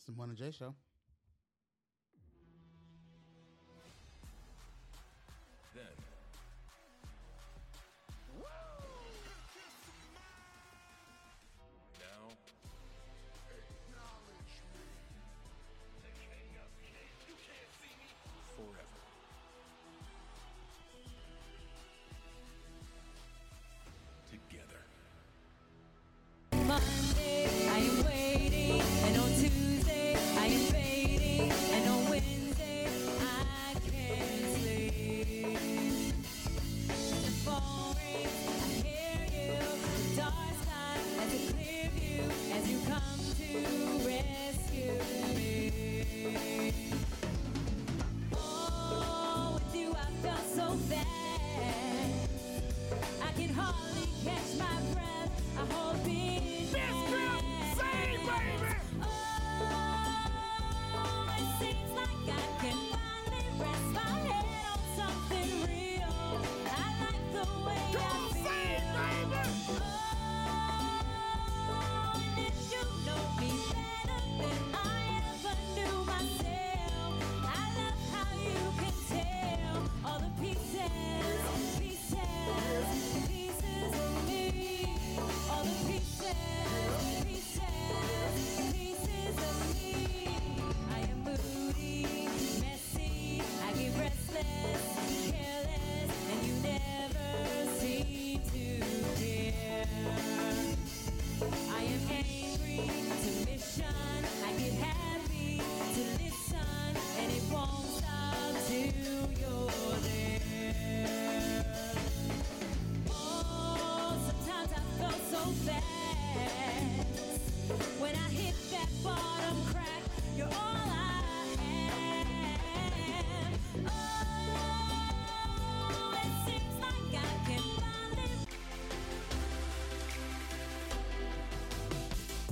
It's the Morning J Show.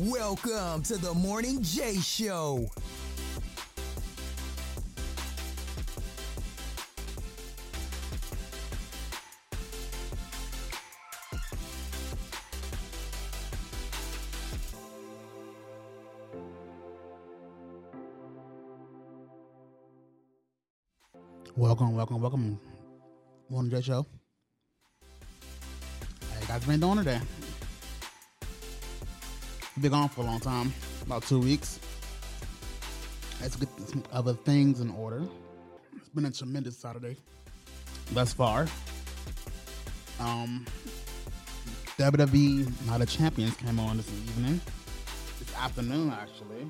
Welcome to the Morning J Show. Welcome, welcome, welcome. Morning J Show. How you guys been doing today? Been gone for a long time, about two weeks. Let's get some other things in order. It's been a tremendous Saturday thus far. Um, WWE Night of Champions came on this evening, this afternoon actually.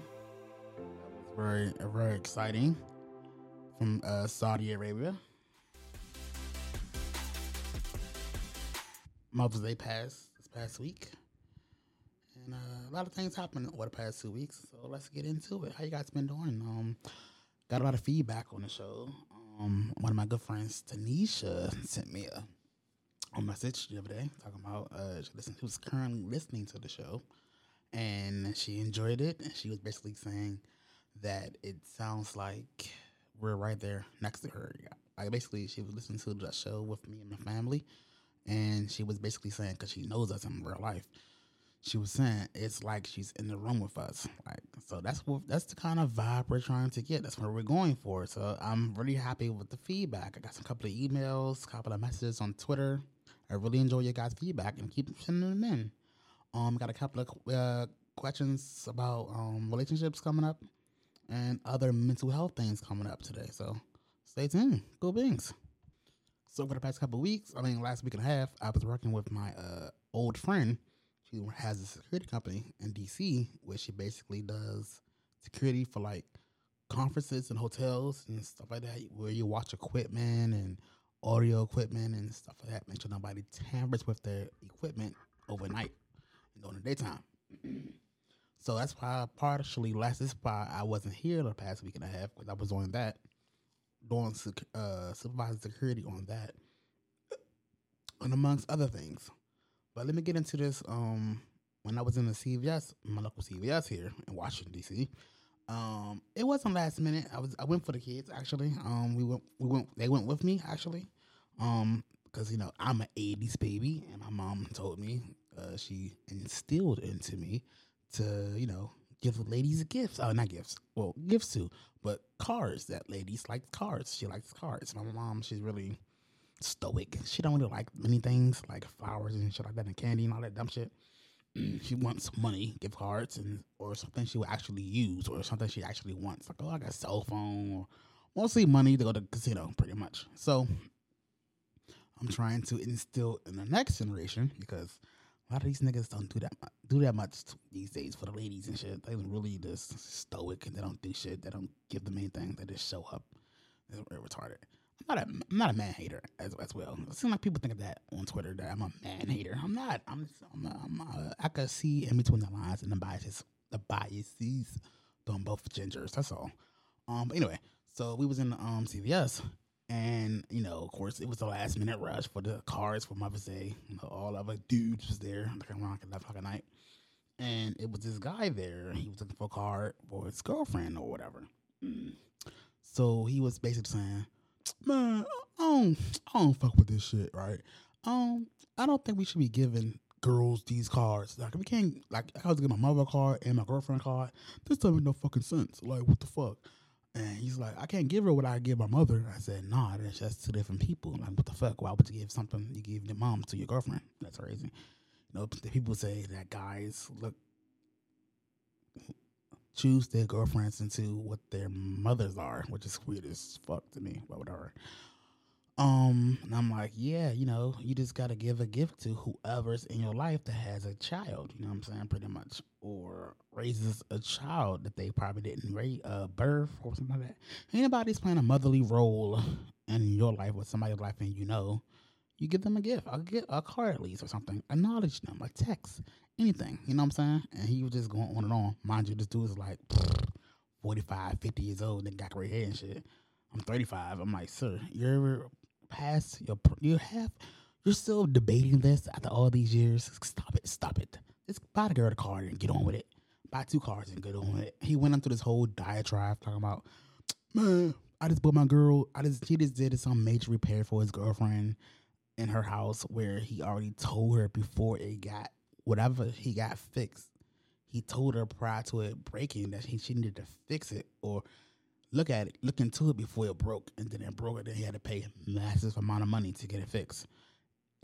That was very, very exciting from uh, Saudi Arabia. Mother's Day passed this past week. And uh, a lot of things happened over the past two weeks. So let's get into it. How you guys been doing? Um, got a lot of feedback on the show. Um, one of my good friends, Tanisha, sent me a, a message the other day talking about uh, she, she was currently listening to the show and she enjoyed it. And she was basically saying that it sounds like we're right there next to her. Like basically, she was listening to the show with me and my family, and she was basically saying because she knows us in real life, she was saying it's like she's in the room with us. Like so, that's what that's the kind of vibe we're trying to get. That's what we're going for. So I'm really happy with the feedback. I got some couple of emails, couple of messages on Twitter. I really enjoy your guys' feedback and keep sending them in. Um, got a couple of uh, questions about um relationships coming up and other mental health things coming up today. So stay tuned. cool Bings. So for the past couple weeks, I mean last week and a half, I was working with my uh, old friend. She has a security company in DC where she basically does security for like conferences and hotels and stuff like that, where you watch equipment and audio equipment and stuff like that. Make sure nobody tampers with their equipment overnight and during the daytime. So that's why I partially last this why I wasn't here the past week and a half because I was on that, doing uh, supervisor security on that, and amongst other things. But let me get into this. Um, when I was in the CVS, my local CVS here in Washington D.C., um, it wasn't last minute. I was I went for the kids actually. Um, we went we went they went with me actually. Um, because you know I'm an '80s baby, and my mom told me uh, she instilled into me to you know give ladies gifts. Oh, not gifts. Well, gifts too, but cards. That ladies like cards. She likes cards. My mom, she's really stoic. She don't really like many things like flowers and shit like that, and candy and all that dumb shit. she wants money, gift cards, and or something she will actually use, or something she actually wants. Like, oh, I got a cell phone, or mostly money to go to the casino, pretty much. So I'm trying to instill in the next generation because a lot of these niggas don't do that mu- do that much these days for the ladies and shit. They really just stoic and they don't do shit. They don't give them anything. They just show up. They're retarded. I'm not a I'm not a man hater as, as well. It seems like people think of that on Twitter that I'm a man hater. I'm not. I'm I'm, can see in between the lines and the biases the biases on both genders. That's all. Um. But anyway, so we was in um CVS and you know, of course, it was the last minute rush for the cars for Mother's Day. You know, all of us dudes was there, like around eleven o'clock at night, and it was this guy there. He was looking for a car for his girlfriend or whatever. Mm. So he was basically saying, "Man, I don't, I don't fuck with this shit, right? Um, I don't think we should be giving." Girls, these cards like we can't like I was giving my mother a card and my girlfriend a card. This doesn't make no fucking sense. Like what the fuck? And he's like, I can't give her what I give my mother. I said, Nah, that's just two different people. Like, what the fuck? Why would you give something you give your mom to your girlfriend? That's crazy. You know, the people say that guys look choose their girlfriends into what their mothers are, which is weird as fuck to me, but whatever. Um, and I'm like, yeah, you know, you just gotta give a gift to whoever's in your life that has a child. You know what I'm saying? Pretty much, or raises a child that they probably didn't raise, uh, birth or something like that. Anybody's playing a motherly role in your life with somebody's life, and you know, you give them a gift, a gift, a card at least, or something. Acknowledge them, a text, anything. You know what I'm saying? And he was just going on and on. Mind you, this dude is like 45, 50 years old and got gray hair and shit. I'm 35. I'm like, sir, you're past your, you have, you're still debating this after all these years. Stop it, stop it. Just buy the girl the card and get on with it. Buy two cards and get on with it. He went into this whole diatribe talking about, man, I just bought my girl. I just he just did some major repair for his girlfriend in her house where he already told her before it got whatever he got fixed. He told her prior to it breaking that he, she needed to fix it or look at it, look into it before it broke, and then it broke, and then he had to pay a massive amount of money to get it fixed.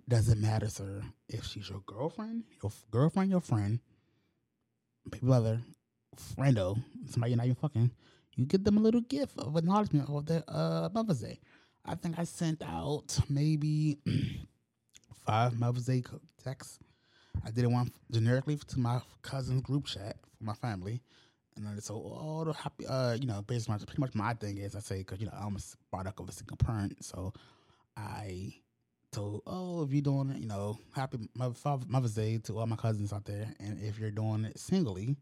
Doesn't matter, sir, if she's your girlfriend, your f- girlfriend, your friend, brother, friendo, somebody you're not even fucking. You give them a little gift of acknowledgement of their uh, Mother's Day. I think I sent out maybe five Mother's Day texts. I did it one generically to my cousin's group chat for my family. And then so all the happy, uh, you know, on pretty much my thing is I say because you know I'm a product of a single parent, so I told, oh, if you're doing it, you know, happy Mother's Day to all my cousins out there, and if you're doing it singly,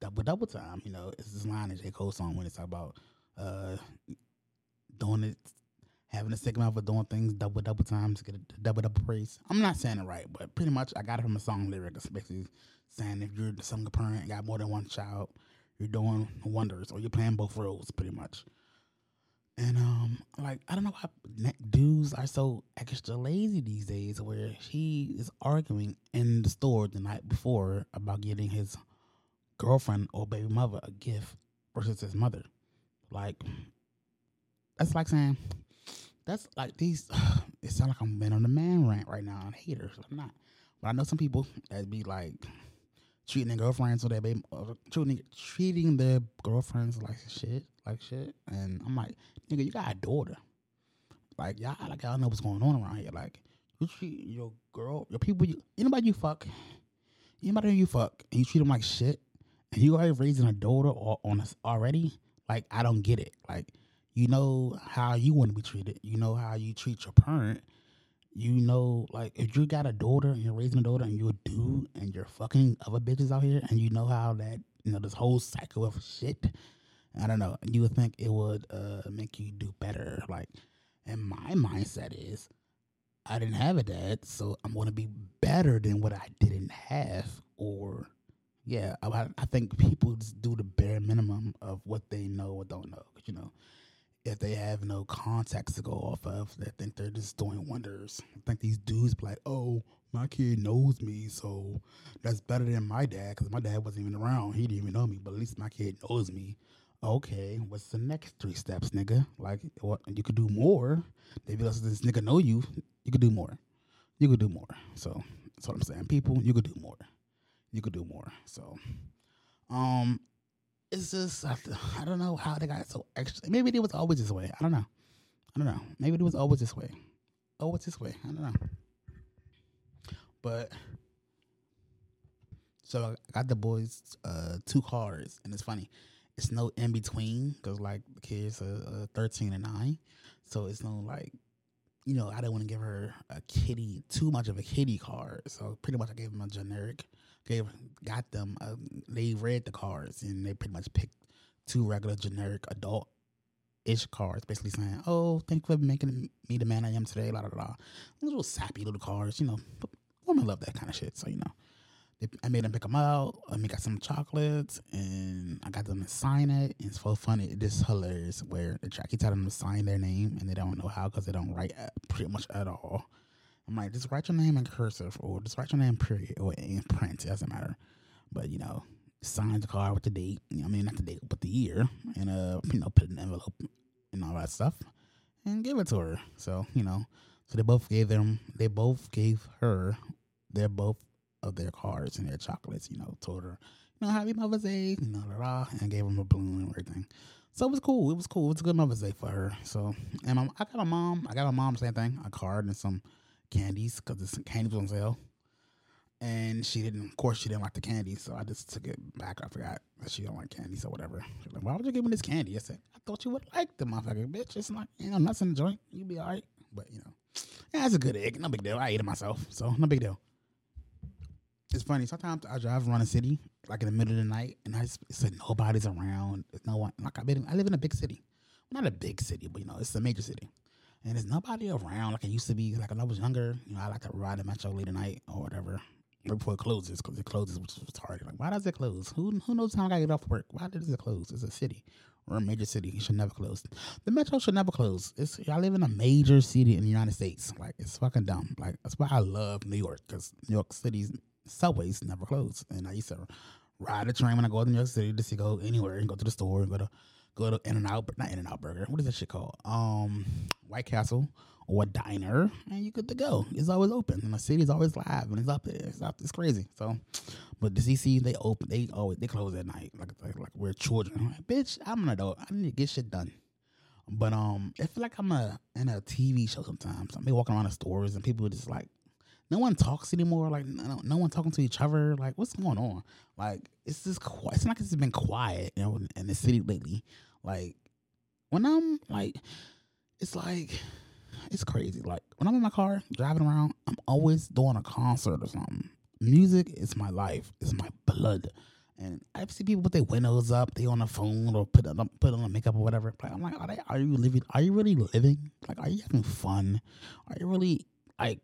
double double time. You know, it's this line in J Cole song when it's about uh doing it, having a mouth of doing things double double times to get a double double praise. I'm not saying it right, but pretty much I got it from a song lyric. Basically saying if you're the single parent, and got more than one child, you're doing wonders, or you're playing both roles, pretty much. And um, like I don't know why dudes are so extra lazy these days. Where he is arguing in the store the night before about getting his girlfriend or baby mother a gift versus his mother. Like that's like saying that's like these. It sounds like I'm been on the man rant right now on haters. I'm not, but I know some people that be like treating their girlfriends or their baby, uh, treating treating their girlfriends like shit, like shit. And I'm like, nigga, you got a daughter. Like y'all, like y'all know what's going on around here. Like you treat your girl, your people, you, anybody you fuck, anybody you fuck, and you treat them like shit, and you already raising a daughter or on us already. Like I don't get it. Like you know how you want to be treated. You know how you treat your parent. You know, like if you got a daughter and you're raising a daughter and you're a dude and you're fucking other bitches out here and you know how that you know this whole cycle of shit. I don't know. You would think it would uh make you do better. Like, and my mindset is, I didn't have a dad, so I'm gonna be better than what I didn't have. Or, yeah, I, I think people just do the bare minimum of what they know or don't know. 'Cause, you know, if they have no context to go off of, they think they're just doing wonders. I think these dudes be like, oh, my kid knows me, so that's better than my dad because my dad wasn't even around. He didn't even know me, but at least my kid knows me. Okay, what's the next three steps, nigga? Like, what you could do more. If this this nigga know you, you could do more. You could do more. So that's what I'm saying. People, you could do more. You could do more. So, um, it's just I, I don't know how they got so extra. Maybe it was always this way. I don't know. I don't know. Maybe it was always this way. Always this way. I don't know. But so I got the boys uh two cars, and it's funny. It's no in between because like the kids are uh, thirteen and nine, so it's no like you know I didn't want to give her a kitty too much of a kitty card, so pretty much I gave them a generic. Gave got them. Uh, they read the cards and they pretty much picked two regular generic adult ish cards, basically saying, "Oh, thank you for making me the man I am today." La la la. Little sappy little cards, you know. But women love that kind of shit, so you know. They, I made them pick them out. I made got some chocolates, and I got them to sign it. And it's so funny. It is hilarious where the track keeps telling them to sign their name, and they don't know how because they don't write pretty much at all. I'm like, just write your name in cursive, or just write your name period, or in print. It doesn't matter. But you know, sign the card with the date. You know, I mean, not the date, but the year, and uh, you know, put an envelope and all that stuff, and give it to her. So you know, so they both gave them. They both gave her. Their both of their cards and their chocolates. You know, told her, you know, happy Mother's Day, you know, la, la, and gave them a balloon and everything. So it was cool. It was cool. It was a good Mother's Day for her. So, and I got a mom. I got a mom same thing, a card and some candies because the candies was on sale. And she didn't, of course, she didn't like the candy, so I just took it back. I forgot that she don't like candies or whatever. Like, "Why would you give me this candy?" I said, "I thought you would like the motherfucker, bitch. It's not, you know, nuts in the joint. You be all right." But you know, yeah, it's a good egg. No big deal. I ate it myself, so no big deal. It's funny. Sometimes I drive around the city, like in the middle of the night, and I just it's like nobody's around. No one. Like I been, I live in a big city, not a big city, but you know, it's a major city, and there's nobody around like it used to be. Like when I was younger, you know, I like to ride the metro late at night or whatever. Before it closes, because it closes, which is retarded. Like, why does it close? Who who knows how I get off work? Why does it close? It's a city or a major city. It should never close. The metro should never close. It's I live in a major city in the United States. Like it's fucking dumb. Like that's why I love New York because New York City's subways never close. And I used to ride a train when I go to New York City just to go anywhere and go to the store and go to go to In and Out, not In and Out Burger. What is that shit called? Um, White Castle or a diner, and you're good to go. It's always open, and the city's always live, and it's up there. It's up. It's crazy. So, but the CC they open. They always they close at night, like like, like we're children. I'm like, bitch, I'm an adult. I need to get shit done. But um, I feel like I'm a in a TV show sometimes. I'm walking around the stores and people just like, no one talks anymore. Like no, no one talking to each other. Like what's going on? Like it's just quiet. It's not like it's been quiet, you know, in the city lately. Like when I'm like, it's like it's crazy. Like when I'm in my car driving around, I'm always doing a concert or something. Music is my life. It's my blood. And I see people put their windows up, they on the phone or put on put on makeup or whatever. But I'm like, are they are you living are you really living? Like are you having fun? Are you really like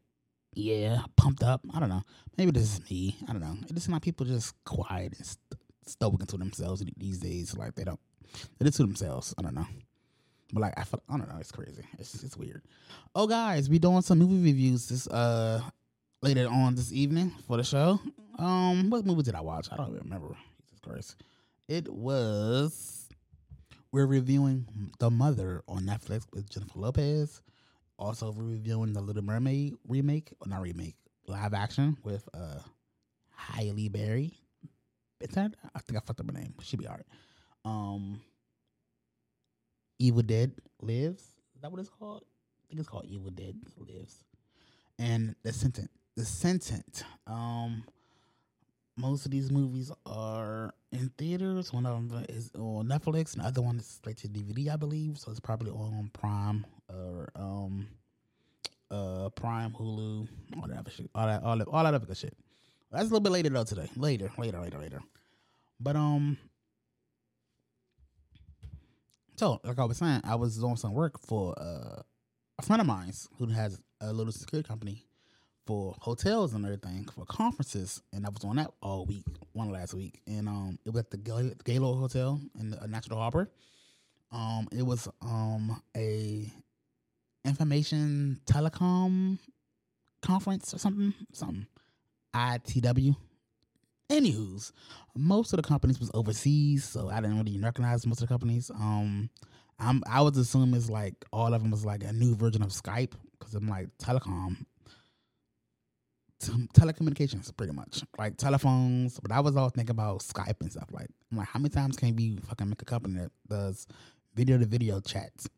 yeah, pumped up? I don't know. Maybe this is me. I don't know. It just like people just quiet and st- stoic to themselves these days. Like they don't they just to themselves. I don't know. But like I feel, I don't know, it's crazy. It's it's weird. Oh guys, we doing some movie reviews this uh later on this evening for the show. Um, what movie did I watch? I don't even remember. Jesus Christ. It was we're reviewing The Mother on Netflix with Jennifer Lopez. Also we're reviewing The Little Mermaid remake, or not remake, live action with uh Hailey Berry. It's that I think I fucked up her name. She'll be alright. Um Evil Dead Lives. Is that what it's called? I think it's called Evil Dead Lives. And the sentence. The sentence. Um, most of these movies are in theaters. One of them is on Netflix, and the other one is straight to DVD, I believe. So it's probably all on Prime or um, uh, Prime, Hulu, all that other shit, all that, all that, all that other good shit. That's a little bit later though today. Later, later, later, later. But um, so, like I was saying, I was doing some work for uh, a friend of mine who has a little security company for hotels and everything for conferences, and I was on that all week, one last week, and um, it was at the Gaylord Hotel in the uh, National Harbor. Um, it was um a information telecom conference or something, something. ITW. Anywho's, most of the companies was overseas, so I didn't really recognize most of the companies. Um, I'm I was assuming it's like all of them was like a new version of Skype because I'm like telecom, t- telecommunications, pretty much like telephones. But I was all thinking about Skype and stuff. Like, I'm like, how many times can we fucking make a company that does video to video chats?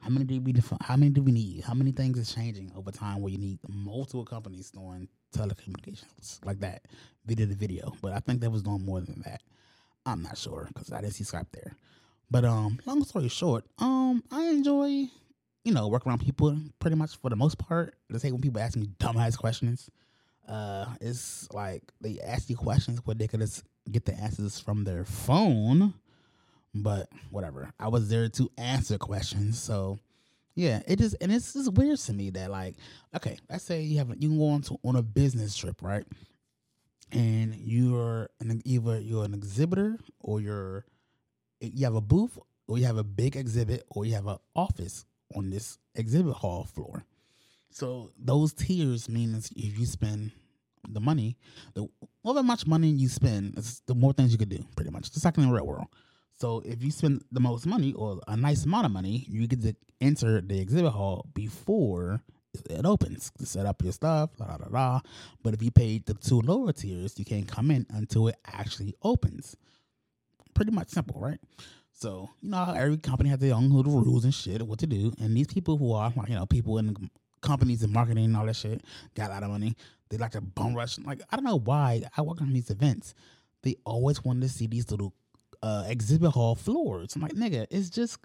How many do we defi- how many do we need? How many things is changing over time where you need multiple companies doing telecommunications like that, video to video? But I think they was doing more than that. I'm not sure because I didn't see Skype there. But um, long story short, um, I enjoy, you know, working around people pretty much for the most part. Let's say when people ask me dumbass questions, uh, it's like they ask you questions where they could just get the answers from their phone. But whatever, I was there to answer questions, so yeah, it is, and it's just weird to me that like, okay, let's say you have a, you can go on to on a business trip, right? And you're an either you're an exhibitor or you're you have a booth or you have a big exhibit or you have an office on this exhibit hall floor. So those tiers means if you spend the money, the however much money you spend, it's the more things you could do, pretty much. Just like in the real world. So if you spend the most money or a nice amount of money, you get to enter the exhibit hall before it opens to set up your stuff, da da da. But if you paid the two lower tiers, you can't come in until it actually opens pretty much simple, right? So you know every company has their own little rules and shit what to do, and these people who are like you know people in companies and marketing and all that shit got a lot of money. They like to bum rush. Like I don't know why I work on these events. They always wanted to see these little uh, exhibit hall floors. I'm like, nigga, it's just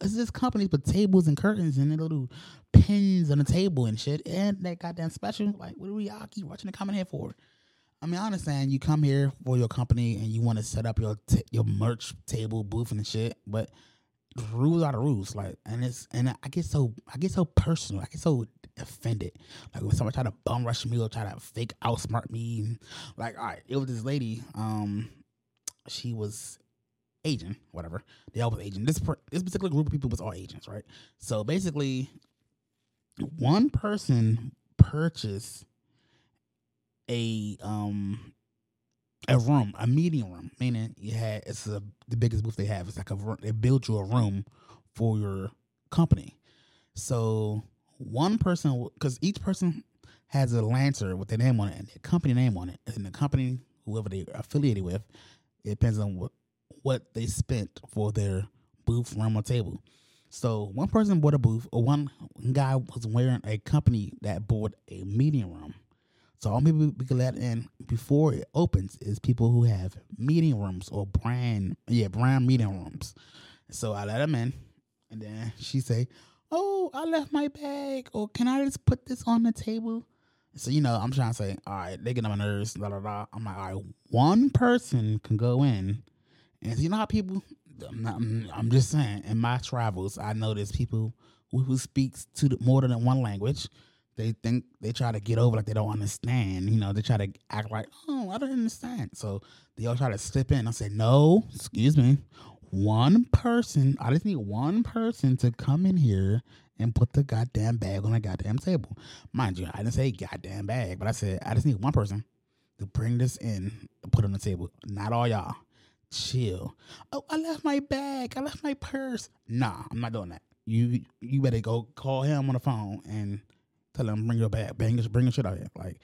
it's just companies with tables and curtains and little pins on the table and shit, and that goddamn special. Like, what are we all keep watching the coming here for? I mean, I understand you come here for your company and you want to set up your t- your merch table, booth, and shit, but rules are the rules. Like, and it's and I get so I get so personal. I get so offended. Like when someone try to bum rush me or try to fake outsmart me. Like, all right, it was this lady. Um, she was Asian, whatever. They all was Asian. This per- this particular group of people was all agents, right? So basically, one person purchased a um a room, a meeting room, meaning you had it's a, the biggest booth they have. It's like a they build you a room for your company. So one person, because each person has a lancer with their name on it and their company name on it, and the company whoever they are affiliated with, it depends on what what they spent for their booth, room, or table. So one person bought a booth, or one guy was wearing a company that bought a meeting room. So all people we can let in before it opens is people who have meeting rooms or brand, yeah, brand meeting rooms. So I let them in, and then she say, "Oh, I left my bag, or can I just put this on the table?" So you know, I'm trying to say, all right, they get on my nerves, blah blah blah. I'm like, all right, one person can go in, and you know how people. I'm, not, I'm, just saying, in my travels, I there's people who, who speaks to the, more than one language. They think they try to get over like they don't understand. You know, they try to act like, oh, I don't understand. So they all try to slip in. I say, no, excuse me. One person, I just need one person to come in here and put the goddamn bag on the goddamn table. Mind you, I didn't say goddamn bag, but I said I just need one person to bring this in put on the table. Not all y'all. Chill. Oh, I left my bag. I left my purse. Nah, I'm not doing that. You you better go call him on the phone and tell him bring your bag, bring your bring your shit out here. Like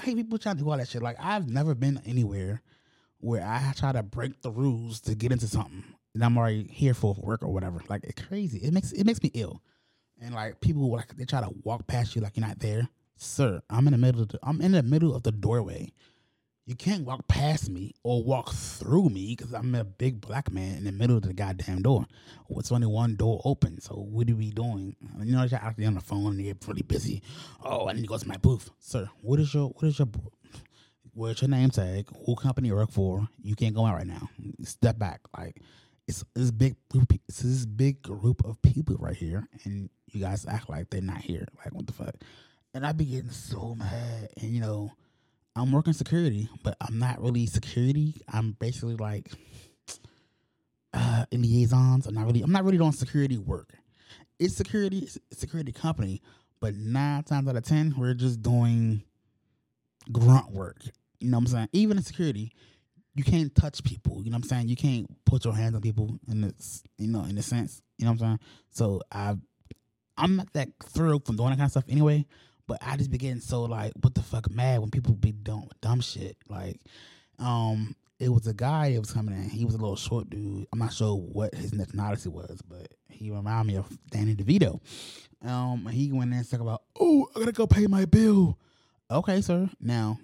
hey, people trying to do all that shit. Like I've never been anywhere where I try to break the rules to get into something and I'm already here for work or whatever. Like it's crazy. It makes it makes me ill. And like people like they try to walk past you like you're not there. Sir, I'm in the middle of the, I'm in the middle of the doorway. You can't walk past me or walk through me because I'm a big black man in the middle of the goddamn door. What's only one door open? So what are we doing? You know, you're actually on the phone and you're pretty busy. Oh, I need to go to my booth, sir. What is your what is your what's your name tag? Who company you work for? You can't go out right now. Step back. Like it's this big group. It's this big group of people right here, and you guys act like they're not here. Like what the fuck? And I be getting so mad. And you know, I'm working security, but I'm not really security. I'm basically like uh liaisons. I'm not really. I'm not really doing security work. It's security. It's security company, but nine times out of ten, we're just doing grunt work. You know what I'm saying? Even in security, you can't touch people. You know what I'm saying? You can't put your hands on people in this, you know, in a sense. You know what I'm saying? So I, I'm not that thrilled from doing that kind of stuff anyway. But I just be getting so like, what the fuck, mad when people be doing dumb shit. Like, um, it was a guy that was coming in. He was a little short dude. I'm not sure what his nationality was, but he reminded me of Danny DeVito. Um, he went in and talk about, oh, I gotta go pay my bill. Okay, sir. Now,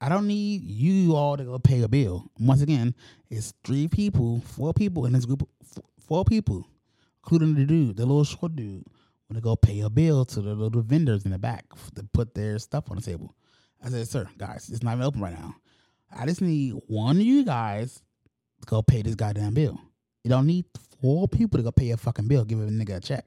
I don't need you all to go pay a bill. Once again, it's three people, four people in this group, four people, including the dude, the little short dude, to go pay a bill to the little vendors in the back to put their stuff on the table. I said, sir, guys, it's not even open right now. I just need one of you guys to go pay this goddamn bill. You don't need four people to go pay a fucking bill, give a nigga a check.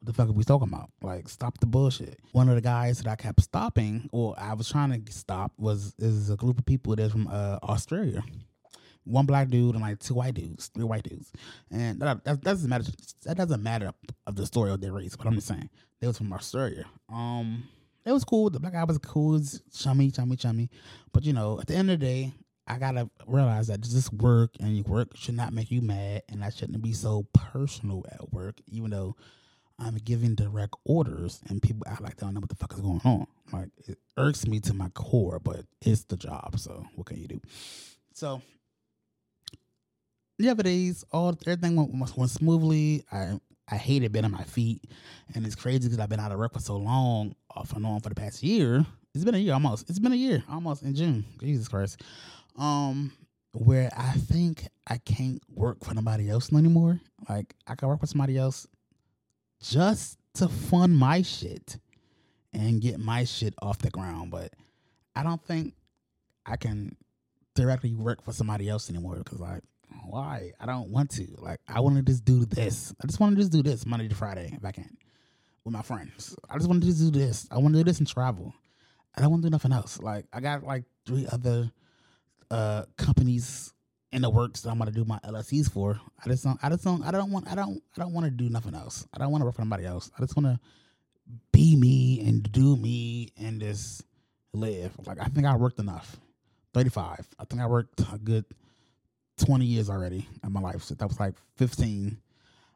What the fuck are we talking about? Like, stop the bullshit. One of the guys that I kept stopping, or I was trying to stop, was is a group of people that's from uh, Australia. One black dude and like two white dudes, three white dudes, and that, that doesn't matter. That doesn't matter of the story of their race, but I'm just saying they was from Australia. Um, it was cool. The black guy was cool, was chummy, chummy, chummy. But you know, at the end of the day, I gotta realize that this work and your work should not make you mad, and I shouldn't be so personal at work. Even though I'm giving direct orders, and people act like they don't know what the fuck is going on. Like it irks me to my core, but it's the job. So what can you do? So the other days, all everything went, went smoothly. I I hated being on my feet, and it's crazy because I've been out of work for so long, off and on for the past year. It's been a year almost. It's been a year almost in June. Jesus Christ. Um, where I think I can't work for nobody else anymore. Like I can work for somebody else just to fund my shit and get my shit off the ground, but I don't think I can directly work for somebody else anymore because like why? I don't want to. Like I want to just do this. I just want to just do this Monday to Friday if I can with my friends. I just want to just do this. I want to do this and travel. I don't want to do nothing else. Like I got like three other uh companies in the works that I'm gonna do my LLCs for. I just don't I just don't I don't want I don't I don't want to do nothing else. I don't want to work for somebody else. I just want to be me and do me and just live. Like I think I worked enough. 35. I think I worked a good 20 years already in my life. So that was like 15.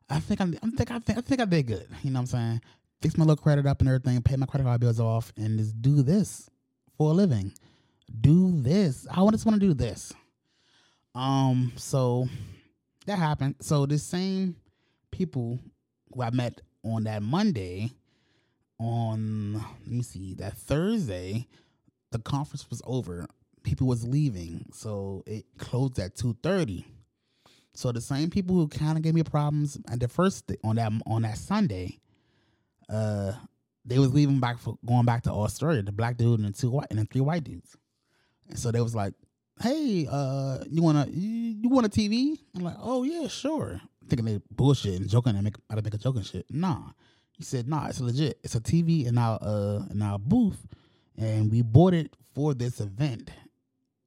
I think I'm, I think I think I think I did good. You know what I'm saying? Fix my little credit up and everything, pay my credit card bills off, and just do this for a living. Do this. I just want to do this. Um, so that happened. So the same people who I met on that Monday, on let me see, that Thursday, the conference was over. People was leaving, so it closed at two thirty. So the same people who kind of gave me problems at the first day, on that on that Sunday, uh, they was leaving back for going back to Australia. The black dude and the two white and the three white dudes. And so they was like, "Hey, uh, you wanna you, you want a TV?" I'm like, "Oh yeah, sure." Thinking they bullshit and joking and make out to make a joking shit. Nah, he said, "Nah, it's legit. It's a TV in our uh in our booth, and we bought it for this event.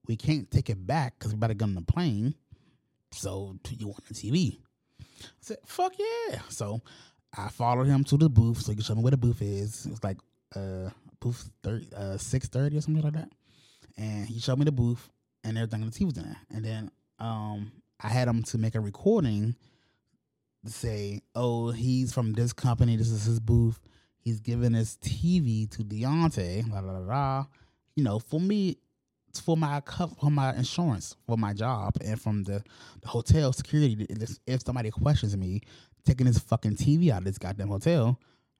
We can't take it back because we about get on the plane. So, do you want a TV?" I said, "Fuck yeah!" So I followed him to the booth so he could show me where the booth is. It was like uh booth 30, uh six thirty or something like that. And he showed me the booth and everything on the TV was in there. And then um I had him to make a recording to say, Oh, he's from this company, this is his booth. He's giving his TV to Deontay, la la la. You know, for me, for my co- for my insurance, for my job, and from the, the hotel security. If somebody questions me, taking this fucking TV out of this goddamn hotel,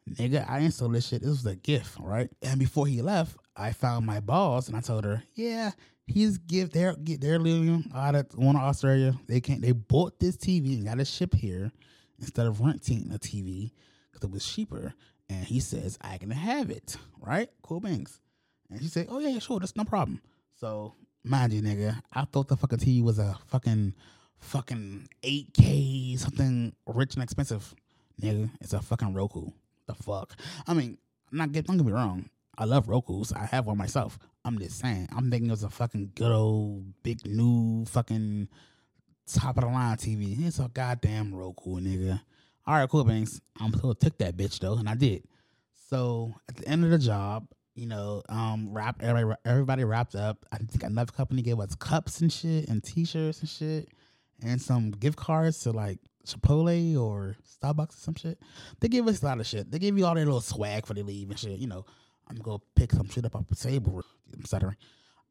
nigga, I sold this shit. This was a gift, right? And before he left, I found my boss and I told her, yeah, he's give they're get they're living out of one of Australia. They can't they bought this TV and got it shipped here instead of renting a TV because it was cheaper. And he says I can have it, right? Cool banks. And she said, oh yeah, sure, that's no problem. So mind you, nigga, I thought the fucking TV was a fucking fucking 8K something rich and expensive. Nigga, it's a fucking Roku. The fuck? I mean, I'm not get don't get me wrong. I love Roku's. I have one myself. I'm just saying. I'm thinking it was a fucking good old big new fucking top of the line TV. It's a goddamn Roku, nigga. All right, cool, banks. I'm supposed took that bitch though, and I did. So at the end of the job, you know, um, wrap everybody, everybody wrapped up. I think another company gave us cups and shit and T-shirts and shit, and some gift cards to like Chipotle or Starbucks or some shit. They give us a lot of shit. They give you all their little swag for the leave and shit. You know, I'm gonna pick some shit up off the table. I'm stuttering.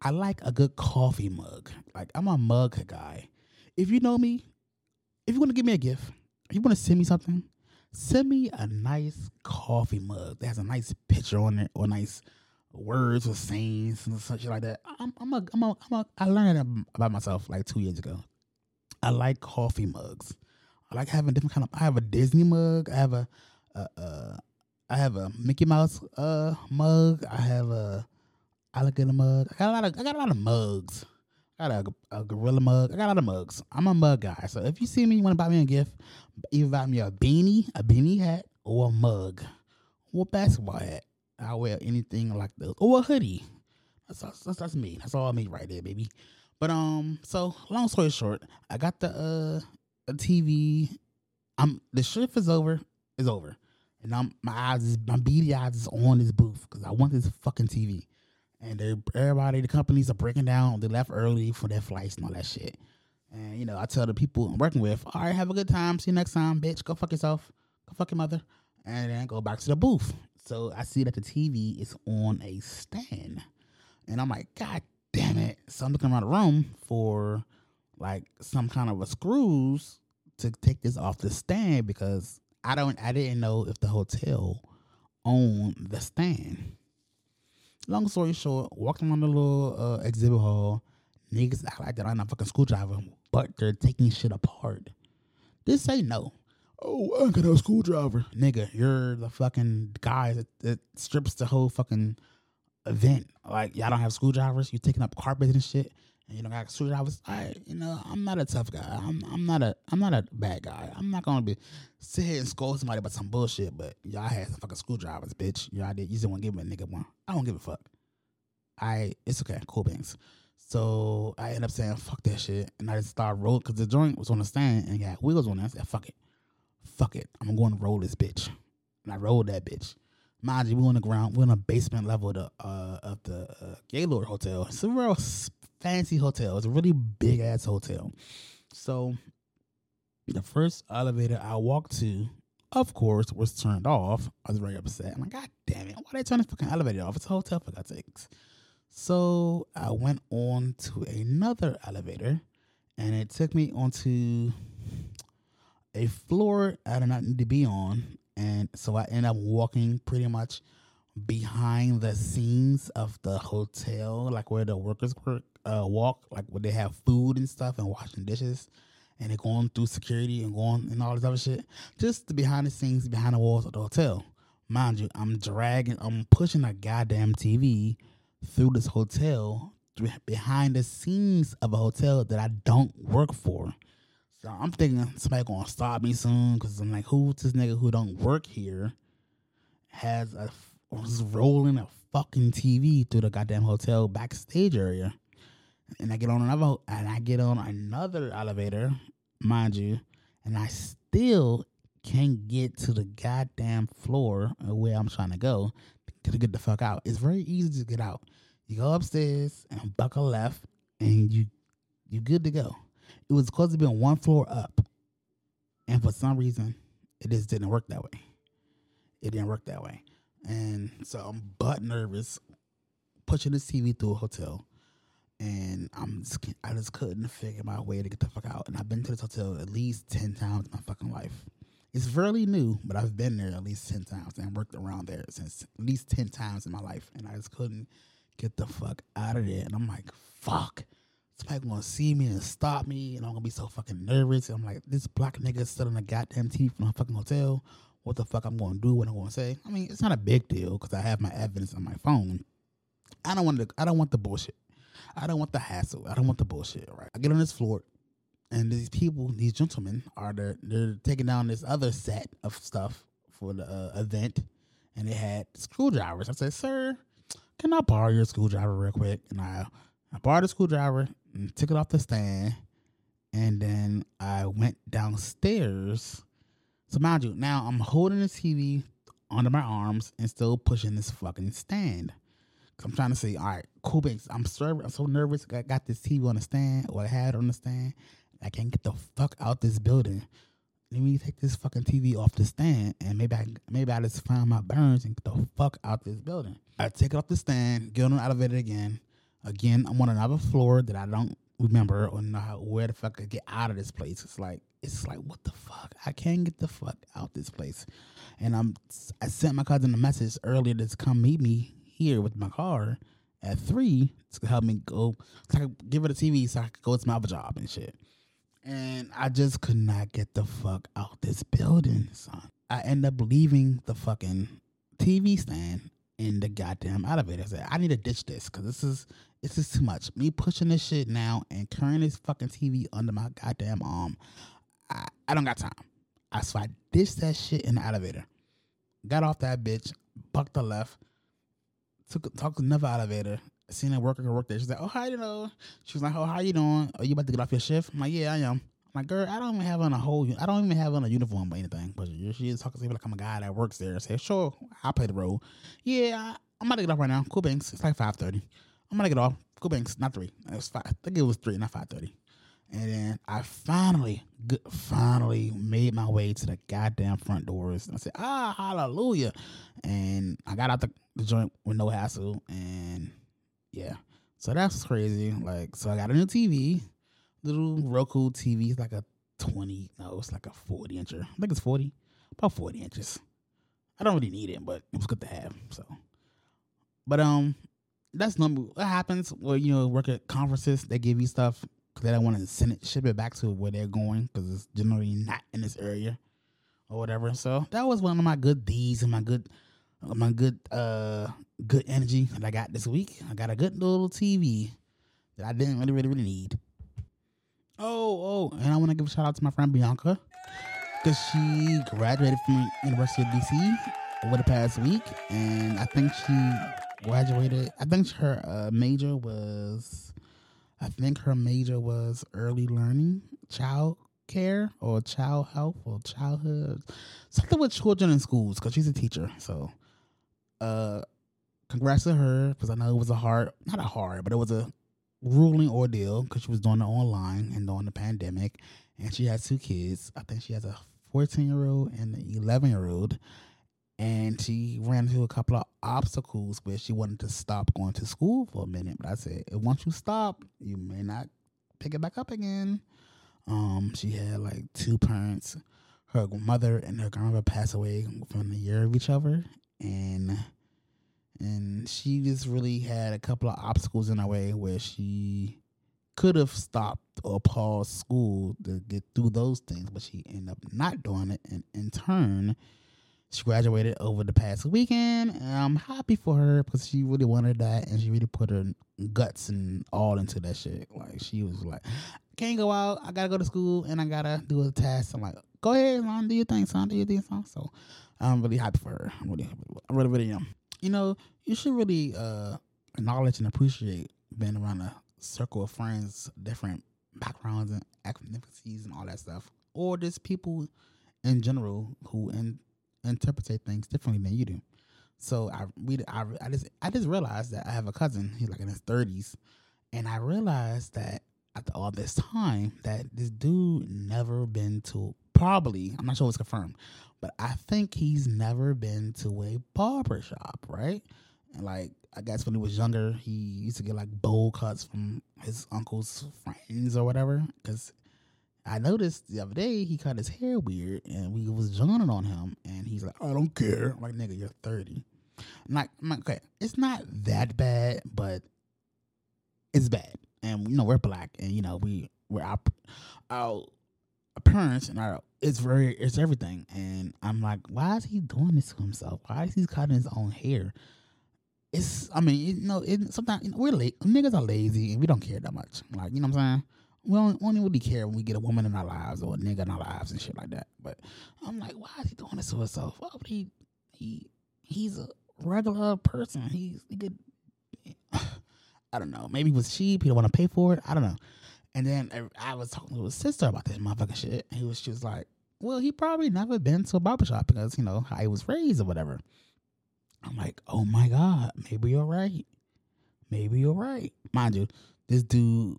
I like a good coffee mug. Like I'm a mug guy. If you know me, if you want to give me a gift, if you want to send me something, send me a nice coffee mug that has a nice picture on it or nice words or sayings and such like that. I'm, I'm a, I'm a, I'm a, I learned about myself like two years ago. I like coffee mugs. I like having different kind of. I have a Disney mug. I have a, a, a I have a Mickey Mouse uh mug. I have a alligator mug. I got a lot of. I got a lot of mugs. I got a, a gorilla mug. I got a lot of mugs. I'm a mug guy. So if you see me, you want to buy me a gift, either buy me a beanie, a beanie hat, or a mug, or a basketball hat. I'll wear anything like those, or a hoodie. That's that's, that's me. That's all I me right there, baby. But um, so long story short, I got the uh a TV. I'm the shift is over. Is over, and I'm my eyes is my beady eyes is on this booth because I want this fucking TV. And they everybody, the companies are breaking down. They left early for their flights and all that shit. And you know, I tell the people I'm working with, all right, have a good time. See you next time, bitch. Go fuck yourself. Go fuck your mother. And then go back to the booth. So I see that the TV is on a stand. And I'm like, God damn it. So I'm looking around the room for like some kind of a screws to take this off the stand because I don't I didn't know if the hotel owned the stand. Long story short, walking around the little uh, exhibit hall. Niggas act like not a fucking screwdriver, but they're taking shit apart. This say no. Oh, I got a screwdriver. Nigga, you're the fucking guy that, that strips the whole fucking event. Like, y'all don't have screwdrivers. You're taking up carpets and shit. And you don't got screwdrivers. I, you know, I'm not a tough guy. I'm, I'm not a, I'm not a bad guy. I'm not gonna be sit here and scold somebody about some bullshit. But y'all had some fucking screwdrivers, bitch. Y'all did. You just want to give me a nigga one. I don't give a fuck. I, it's okay. Cool beans. So I end up saying fuck that shit, and I just start rolling because the joint was on the stand and got wheels on it. I said fuck it, fuck it. I'm going to roll this bitch, and I rolled that bitch. Mind you, we're on the ground. We're on the basement level of the uh, of the uh, Gaylord Hotel. It's a real fancy hotel. It's a really big ass hotel. So the first elevator I walked to, of course, was turned off. I was very upset. I'm like, God damn it! Why they turn this fucking elevator off? It's a hotel for God's sakes. So I went on to another elevator, and it took me onto a floor I did not need to be on, and so I ended up walking pretty much behind the scenes of the hotel, like where the workers work, uh, walk, like where they have food and stuff and washing dishes, and they're going through security and going and all this other shit. Just the behind the scenes, behind the walls of the hotel. Mind you, I'm dragging, I'm pushing a goddamn TV through this hotel, through- behind the scenes of a hotel that I don't work for. So I'm thinking somebody gonna stop me soon because I'm like, who's this nigga who don't work here has a was rolling a fucking TV through the goddamn hotel backstage area, and I get on another and I get on another elevator, mind you, and I still can't get to the goddamn floor of where I'm trying to go to get the fuck out. It's very easy to get out. You go upstairs and buckle left, and you you good to go. It was supposed to be on one floor up, and for some reason, it just didn't work that way. It didn't work that way, and so I'm butt nervous pushing this TV through a hotel, and I'm just, I just couldn't figure my way to get the fuck out. And I've been to this hotel at least ten times in my fucking life. It's fairly new, but I've been there at least ten times and worked around there since at least ten times in my life, and I just couldn't get the fuck out of there. And I'm like, fuck. Somebody gonna see me and stop me, and I'm gonna be so fucking nervous. And I'm like, this black nigga still in a goddamn TV from a fucking hotel. What the fuck I'm gonna do? What I'm gonna say? I mean, it's not a big deal because I have my evidence on my phone. I don't want the I don't want the bullshit. I don't want the hassle. I don't want the bullshit. Right? I get on this floor, and these people, these gentlemen, are there, they're taking down this other set of stuff for the uh, event, and they had screwdrivers. I said, "Sir, can I borrow your screwdriver real quick?" And I, I borrowed the screwdriver and took it off the stand, and then I went downstairs. So mind you, now I'm holding the TV under my arms and still pushing this fucking stand. Cause I'm trying to say, all right, cool beans. I'm so I'm so nervous. I got this TV on the stand, or I had on the stand. I can't get the fuck out this building. Let me take this fucking TV off the stand, and maybe I maybe I just find my burns and get the fuck out this building. I take it off the stand, get on the elevator again. Again, I'm on another floor that I don't remember or know how, where the fuck I get out of this place. It's like it's like what the fuck? I can't get the fuck out this place. And I'm I sent my cousin a message earlier to come meet me here with my car at three to help me go give her the TV so I could go to my other job and shit. And I just could not get the fuck out this building, son. I end up leaving the fucking TV stand in the goddamn elevator. I said, I need to ditch this because this is this is too much. Me pushing this shit now and carrying this fucking TV under my goddamn arm. I, I don't got time. I so I ditched that shit in the elevator. Got off that bitch, bucked the left, took talked another elevator. Seen a worker work there. She's like, "Oh, hi, you know." She was like, "Oh, how you doing? Are you about to get off your shift?" I'm like, "Yeah, I am." I'm like, "Girl, I don't even have on a whole. I don't even have on a uniform or anything." But she is talking to me like I'm a guy that works there. I say, "Sure, I'll play the role." Yeah, I, I'm about to get off right now. Cool banks. It's like five thirty. I'm gonna get off. Cool banks. Not three. It was five. I think it was three, not five thirty. And then I finally, finally made my way to the goddamn front doors. And I said, ah, hallelujah. And I got out the, the joint with no hassle. And yeah. So that's crazy. Like, so I got a new TV, little Roku TV. It's like a 20, no, it's like a 40 incher. I think it's 40, about 40 inches. I don't really need it, but it was good to have. So, but, um, that's number what happens well you know work at conferences they give you stuff because they don't want to send it ship it back to where they're going because it's generally not in this area or whatever so that was one of my good deeds and my good my good uh good energy that i got this week i got a good little tv that i didn't really really really need oh oh and i want to give a shout out to my friend bianca because she graduated from university of dc over the past week and i think she graduated. I think her uh, major was, I think her major was early learning, child care, or child health, or childhood, something with children in schools. Because she's a teacher, so, uh, congrats to her. Because I know it was a hard, not a hard, but it was a ruling ordeal because she was doing it online and during the pandemic, and she has two kids. I think she has a fourteen year old and an eleven year old and she ran into a couple of obstacles where she wanted to stop going to school for a minute. But I said, once you stop, you may not pick it back up again. Um, she had like two parents. Her mother and her grandmother passed away within a year of each other, and and she just really had a couple of obstacles in her way where she could have stopped or paused school to get through those things, but she ended up not doing it, and in turn she graduated over the past weekend, and I'm happy for her because she really wanted that, and she really put her guts and all into that shit. Like she was like, "Can't go out. I gotta go to school, and I gotta do a test." I'm like, "Go ahead, son, do your thing, son. Do your thing, son." So I'm really happy for her. I'm really, I really, really am. You know, you should really uh, acknowledge and appreciate being around a circle of friends, different backgrounds and ethnicities and all that stuff, or just people in general who in interpret things differently than you do. So I read I, I just I just realized that I have a cousin, he's like in his thirties, and I realized that after all this time that this dude never been to probably I'm not sure it's confirmed, but I think he's never been to a barber shop, right? And like I guess when he was younger, he used to get like bowl cuts from his uncle's friends or whatever. Because I noticed the other day he cut his hair weird, and we was joning on him, and he's like, "I don't care." I'm like, "Nigga, you're 30." I'm like, I'm like, okay, it's not that bad, but it's bad. And you know, we're black, and you know, we we're our our appearance and our it's very it's everything. And I'm like, why is he doing this to himself? Why is he cutting his own hair? It's I mean, you know, it, sometimes you know, we're late. Niggas are lazy and we don't care that much. Like, you know what I'm saying? We don't, we really care when we get a woman in our lives or a nigga in our lives and shit like that. But I'm like, why is he doing this to himself? Why would he? He he's a regular person. He's he could. I don't know. Maybe he was cheap. He don't want to pay for it. I don't know. And then I, I was talking to his sister about this motherfucking shit. And he was just like, well, he probably never been to a barbershop because, you know, how he was raised or whatever. I'm like, oh my God, maybe you're right. Maybe you're right. Mind you, this dude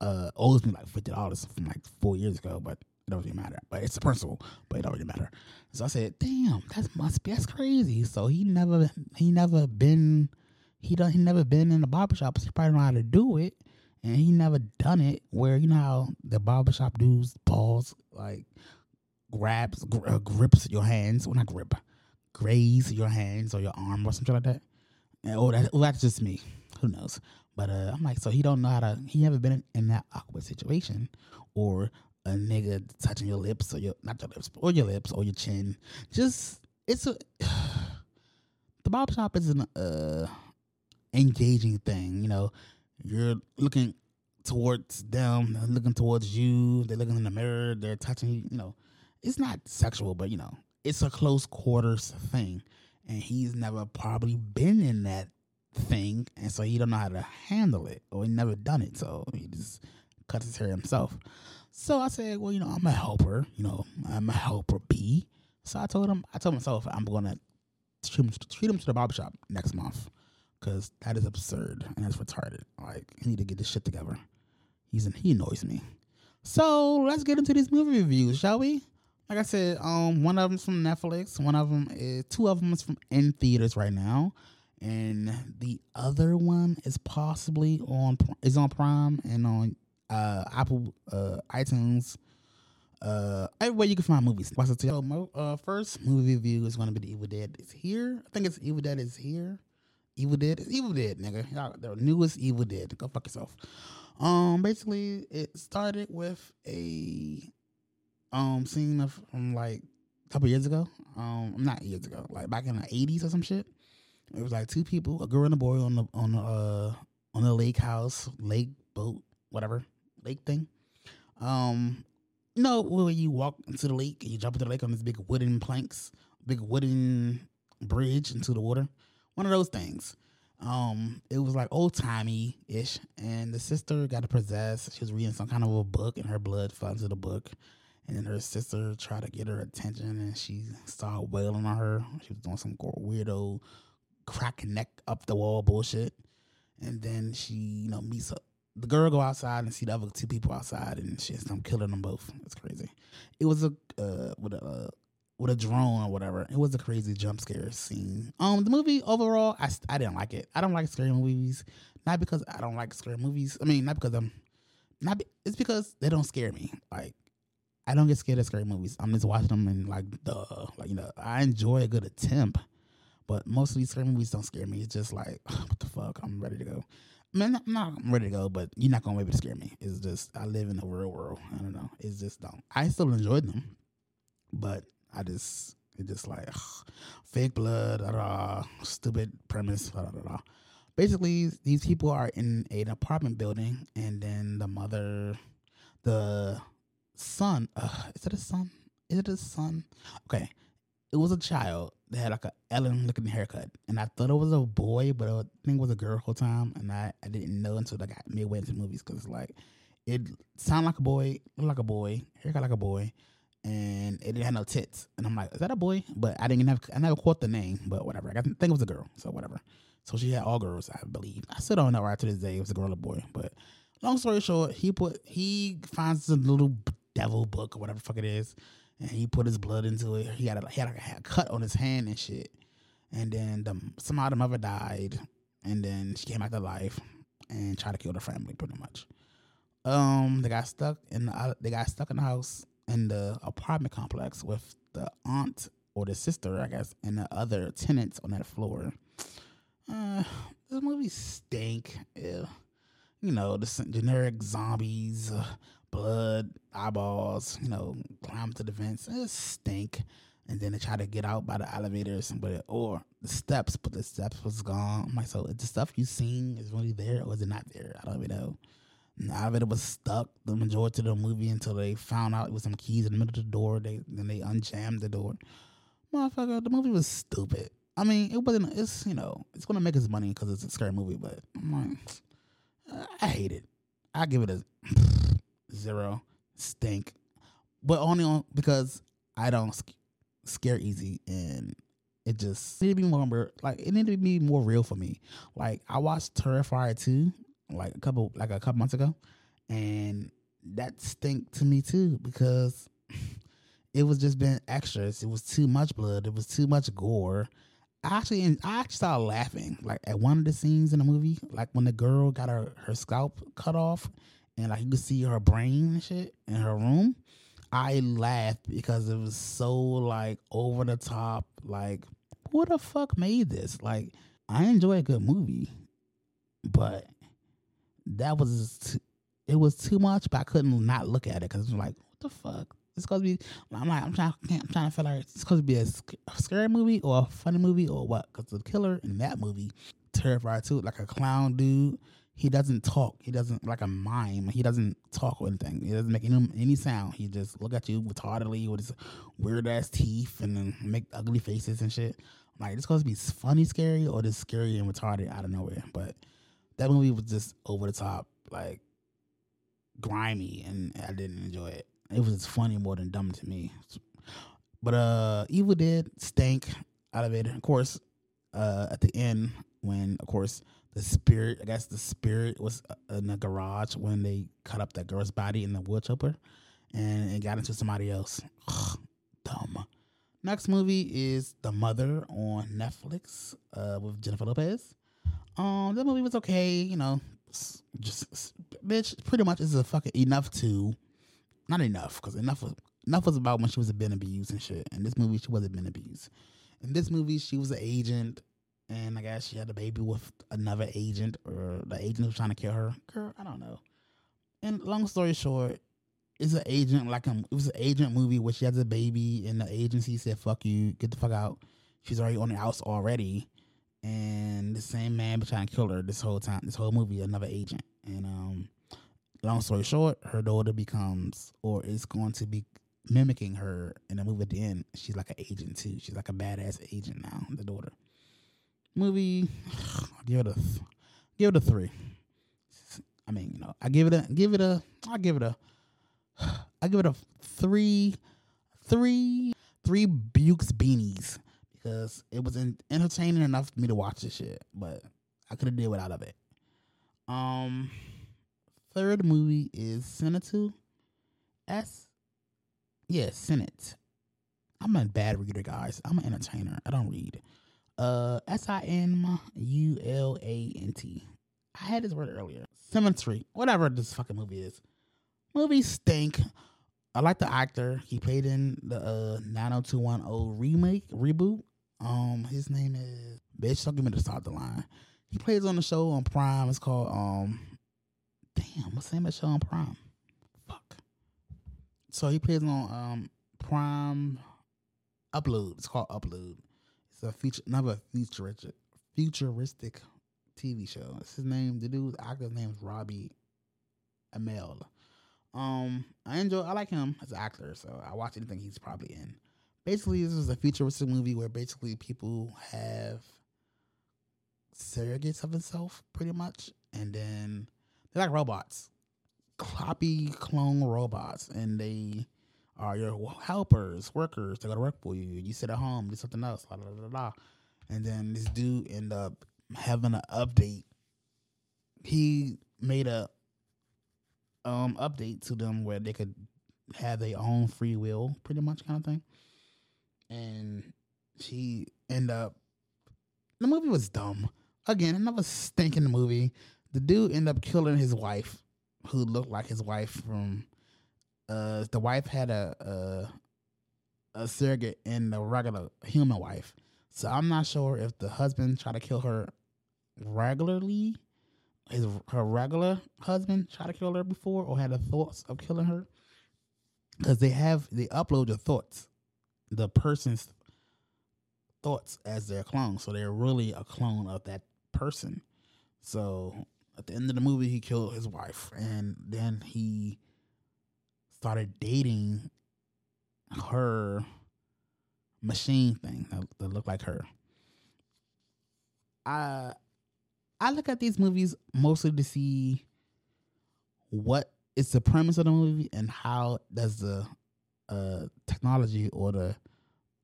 uh owes me like fifty dollars from like four years ago, but it doesn't really matter. But it's a principle, but it don't really matter. So I said, damn, that must be that's crazy. So he never he never been he done he never been in a barbershop, so he probably know how to do it. And he never done it where you know how the barbershop dudes pause like grabs gr- uh, grips your hands, well not grip, graze your hands or your arm or something like that. And, oh, that, well, that's just me. Who knows? But uh, I'm like, so he don't know how to. He never been in, in that awkward situation, or a nigga touching your lips or your not your lips or your lips or your chin. Just it's a the barber shop is an uh engaging thing. You know, you're looking towards them, looking towards you. They're looking in the mirror. They're touching you. You know, it's not sexual, but you know, it's a close quarters thing, and he's never probably been in that thing, and so he don't know how to handle it, or he never done it, so he just cuts his hair himself. So I said, well, you know, I'm a helper. You know, I'm a helper B. So I told him, I told myself, I'm gonna treat him, treat him to the barbershop next month, because that is absurd and that's retarded. Like, he need to get this shit together. He's he annoys me. So let's get into these movie reviews, shall we? Like I said, um, one of them's from Netflix. One of them is two of them is from in theaters right now, and the other one is possibly on is on Prime and on uh Apple uh iTunes. Uh, everywhere you can find movies. So, mo- uh, first movie review is going to be the Evil Dead is here. I think it's Evil Dead is here. Evil Dead is Evil Dead, nigga. Y'all, the newest Evil Dead. Go fuck yourself. Um, basically, it started with a um scene of from like a couple years ago. Um, not years ago, like back in the eighties or some shit. It was like two people, a girl and a boy on the on the uh on the lake house, lake boat, whatever lake thing. Um, you know where you walk into the lake and you jump into the lake on these big wooden planks, big wooden bridge into the water. One of those things. Um, it was like old timey ish, and the sister got possessed. She was reading some kind of a book, and her blood fell into the book. And then her sister tried to get her attention, and she started wailing on her. She was doing some weirdo crack neck up the wall bullshit. And then she, you know, meets up. The girl go outside and see the other two people outside, and she ends killing them both. It's crazy. It was a uh, a with a drone or whatever. It was a crazy jump scare scene. Um, the movie overall, I, I didn't like it. I don't like scary movies. Not because I don't like scary movies. I mean, not because I'm not. Be, it's because they don't scare me. Like I don't get scared of scary movies. I'm just watching them and like duh. Like you know, I enjoy a good attempt, but most of these scary movies don't scare me. It's just like what the fuck. I'm ready to go. I mean, I'm not I'm ready to go, but you're not gonna be able to scare me. It's just I live in the real world. I don't know. It's just don't. I still enjoyed them, but I just it just like fake blood, stupid premise. Basically, these people are in an apartment building, and then the mother, the son, uh, is it a son? Is it a son? Okay, it was a child that had like a Ellen looking haircut, and I thought it was a boy, but I think it was a girl whole time, and I, I didn't know until I got midway into the movies because like it sounded like a boy, looked like a boy, haircut like a boy, and it have no tits, and I'm like, is that a boy? But I didn't have, I never caught the name, but whatever. I think it was a girl, so whatever. So she had all girls, I believe. I still don't know right to this day it was a girl or a boy, but long story short, he put he finds a little devil book or whatever fuck it is, and he put his blood into it. He had a, he had, a, had a cut on his hand and shit, and then the, somehow the mother died, and then she came back to life and tried to kill the family pretty much. Um, they got stuck in the, they got stuck in the house in the apartment complex with the aunt or the sister, I guess, and the other tenants on that floor. Uh, this movie stink. Ew. You know, the generic zombies, uh, blood, eyeballs. You know, climb to the vents. It stink. And then they try to get out by the elevators, but or the steps, but the steps was gone. I'm like, so the stuff you seen is really there or is it not there? I don't even know. Elevator was stuck the majority of the movie until they found out it was some keys in the middle of the door. They then they unjammed the door. Motherfucker, the movie was stupid. I mean, it wasn't. It's you know, it's gonna make us money because it's a scary movie, but I'm like, I hate it. I give it a zero. Stink. but only on because I don't scare easy, and it just needed to be more like it needed to be more real for me. Like I watched Terrifier two like a couple like a couple months ago, and that stink to me too because it was just been extras. It was too much blood. It was too much gore. I actually, I actually started laughing like at one of the scenes in the movie, like when the girl got her her scalp cut off, and like you could see her brain and shit in her room. I laughed because it was so like over the top. Like, who the fuck made this? Like, I enjoy a good movie, but that was it was too much. But I couldn't not look at it because was like, what the fuck? It's supposed to be. I'm like, I'm trying. I'm trying to feel like it's supposed to be a, sc- a scary movie or a funny movie or what? Because the killer in that movie, Terrifier two, like a clown dude. He doesn't talk. He doesn't like a mime. He doesn't talk or anything. He doesn't make any any sound. He just look at you retardedly with his weird ass teeth and then make ugly faces and shit. I'm like, it's supposed to be funny, scary, or just scary and retarded out of nowhere. But that movie was just over the top, like grimy, and I didn't enjoy it. It was funny more than dumb to me. But uh Evil Dead stank out of it. Of course, uh at the end when of course the spirit, I guess the spirit was uh, in the garage when they cut up that girl's body in the wood chopper and it got into somebody else. Ugh, dumb. Next movie is The Mother on Netflix uh, with Jennifer Lopez. Um, the movie was okay, you know, just bitch. Pretty much is a fucking enough to, not enough because enough was enough was about when she was being abused and shit. In this movie, she wasn't being abused. In this movie, she was an agent, and I guess she had a baby with another agent, or the agent was trying to kill her. Girl, I don't know. And long story short, it's an agent like a, it was an agent movie where she has a baby, and the agency said, "Fuck you, get the fuck out." She's already on the house already, and the same man been trying to kill her this whole time. This whole movie, another agent, and um, long story short, her daughter becomes or is going to be mimicking her in the movie at the end. She's like an agent too. She's like a badass agent now. The daughter. Movie, give it a, give it a three. I mean, you know, I give it a, give it a, I give it a, I give it a three, three, three Bukes beanies because it was en- entertaining enough for me to watch this shit, but I could have did without of it. Um, third movie is Senator S. Yeah, Senate. I'm a bad reader, guys. I'm an entertainer. I don't read. Uh, S I N U L A N T. I had this word earlier. Cemetery, whatever this fucking movie is. Movie stink. I like the actor. He played in the uh 90210 remake reboot. Um, his name is bitch. Don't give me the start the line. He plays on the show on Prime. It's called um, damn, what's the name of the show on Prime? Fuck. So he plays on um Prime Upload. It's called Upload. It's a future, another futuristic, futuristic TV show. It's his name. The dude's actor's name is Robbie Amell. Um, I enjoy. I like him as an actor, so I watch anything he's probably in. Basically, this is a futuristic movie where basically people have surrogates of themselves, pretty much, and then they're like robots, copy clone robots, and they are your helpers, workers. They go to work for you. You sit at home, do something else, blah, blah, blah, blah. And then this dude end up having an update. He made a um update to them where they could have their own free will, pretty much kind of thing. And she end up the movie was dumb. Again, another stinking movie. The dude end up killing his wife, who looked like his wife from uh the wife had a a, a surrogate and a regular human wife. So I'm not sure if the husband tried to kill her regularly, his her regular husband tried to kill her before, or had the thoughts of killing her. Because they have they upload your thoughts, the person's thoughts as their clone, so they're really a clone of that person. So at the end of the movie, he killed his wife, and then he started dating her machine thing that, that looked like her. I I look at these movies mostly to see what is the premise of the movie and how does the uh, technology or the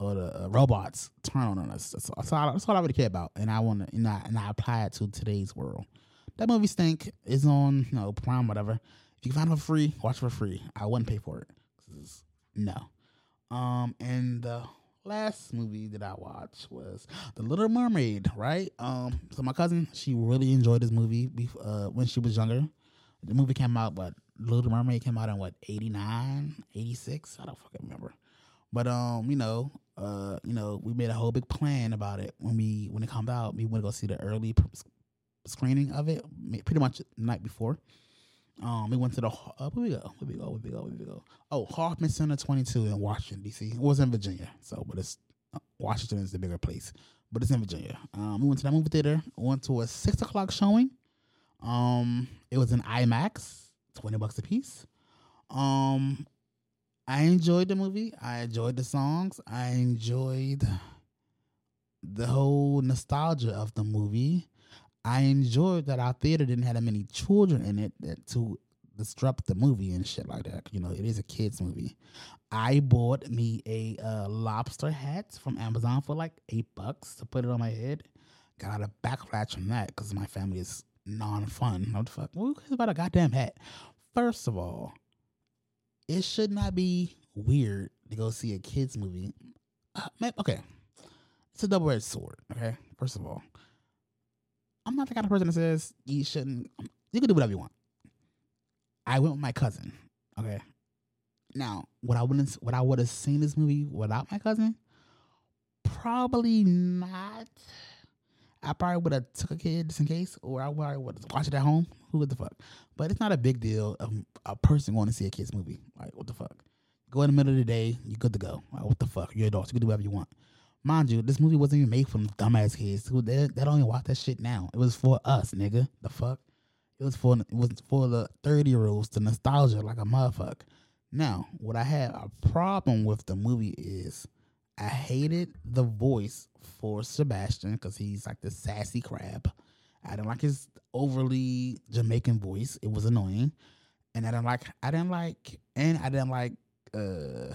or the uh, robots turn on us. That's, that's, all, that's all I really care about, and I want to and I, and I apply it to today's world. That movie stink is on you know Prime whatever. If you can find it for free, watch it for free. I wouldn't pay for it. No. Um, and the last movie that I watched was The Little Mermaid. Right. Um, so my cousin she really enjoyed this movie uh, when she was younger. The movie came out, but Little Mermaid came out in what 89, 86? I don't fucking remember. But um, you know, uh, you know, we made a whole big plan about it when we when it comes out. We went to go see the early screening of it, pretty much the night before. Um, we went to the uh, where we go, where we go, where we go, where we go. Oh, Hoffman Center Twenty Two in Washington D.C. It was in Virginia, so but it's uh, Washington is the bigger place, but it's in Virginia. Um, we went to that movie theater. Went to a six o'clock showing. Um, it was in IMAX, twenty bucks a piece. Um, I enjoyed the movie. I enjoyed the songs. I enjoyed the whole nostalgia of the movie. I enjoyed that our theater didn't have that many children in it that to disrupt the movie and shit like that. You know, it is a kids movie. I bought me a uh, lobster hat from Amazon for like eight bucks to put it on my head. Got a backlash from that because my family is non-fun. What the fuck? Who cares about a goddamn hat? First of all, it should not be weird to go see a kids movie. Uh, okay, it's a double-edged sword. Okay, first of all, I'm not the kind of person that says you shouldn't. You can do whatever you want. I went with my cousin. Okay. Now, what I wouldn't would I would have seen this movie without my cousin? Probably not. I probably would have took a kid just in case, or I would would watch it at home. Who the fuck? But it's not a big deal of a person going to see a kid's movie. Like what the fuck? Go in the middle of the day, you're good to go. Like, what the fuck? You're adults. You can do whatever you want. Mind you, this movie wasn't even made for dumbass kids who they, they don't even watch that shit now. It was for us, nigga. The fuck? It was for it was for the thirty year olds, the nostalgia like a motherfucker. Now, what I had a problem with the movie is I hated the voice for Sebastian because he's like the sassy crab. I didn't like his overly Jamaican voice. It was annoying. And I didn't like I didn't like and I didn't like uh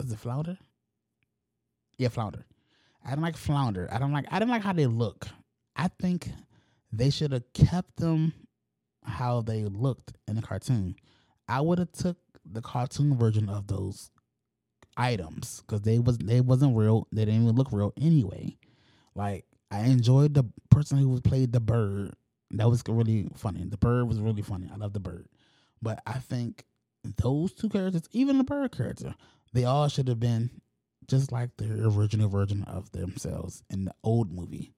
is it Flounder? Yeah, Flounder. I didn't like Flounder. I don't like I didn't like how they look. I think they should have kept them how they looked in the cartoon. I would have took the cartoon version of those items because they was they wasn't real. They didn't even look real anyway. Like I enjoyed the person who played the bird. That was really funny. The bird was really funny. I love the bird, but I think those two characters, even the bird character, they all should have been just like the original version of themselves in the old movie.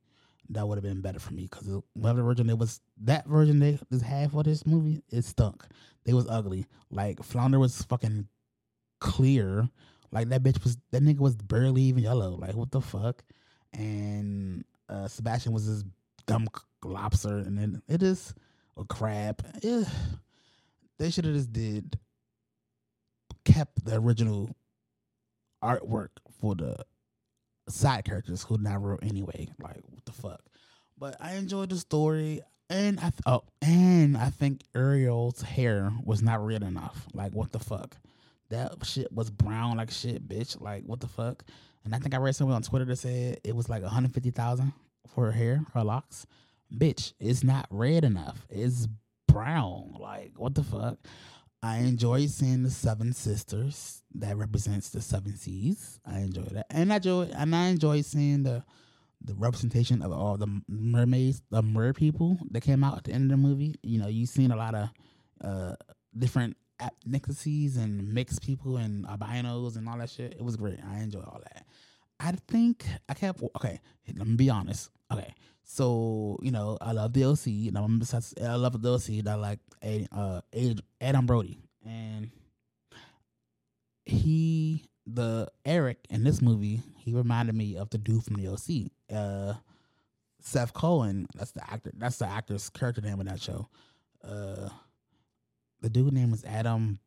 That would have been better for me because whatever version they was that version they just had for this movie, it stunk. They was ugly. Like Flounder was fucking clear. Like that bitch was that nigga was barely even yellow. Like what the fuck? And uh Sebastian was this dumb lobster, and then it is a crab. They should have just did kept the original artwork for the side characters who not real anyway. Like what the fuck? But I enjoyed the story, and I th- oh, and I think Ariel's hair was not red enough. Like what the fuck? That shit was brown like shit, bitch. Like what the fuck? And I think I read something on Twitter that said it was like one hundred fifty thousand for her hair, her locks. Bitch, it's not red enough. It's brown. Like what the fuck? I enjoy seeing the seven sisters that represents the seven seas. I enjoy that, and I enjoy and I enjoy seeing the the representation of all the mermaids, the mer people that came out at the end of the movie. You know, you've seen a lot of uh different ethnicities and mixed people and albinos and all that shit. It was great. I enjoy all that. I think I kept okay. Let me be honest. Okay, so you know I love the OC. And I'm I love the OC. I like uh Adam Brody and he the Eric in this movie. He reminded me of the dude from the OC. Uh, Seth Cohen. That's the actor. That's the actor's character name in that show. Uh, the dude name is Adam.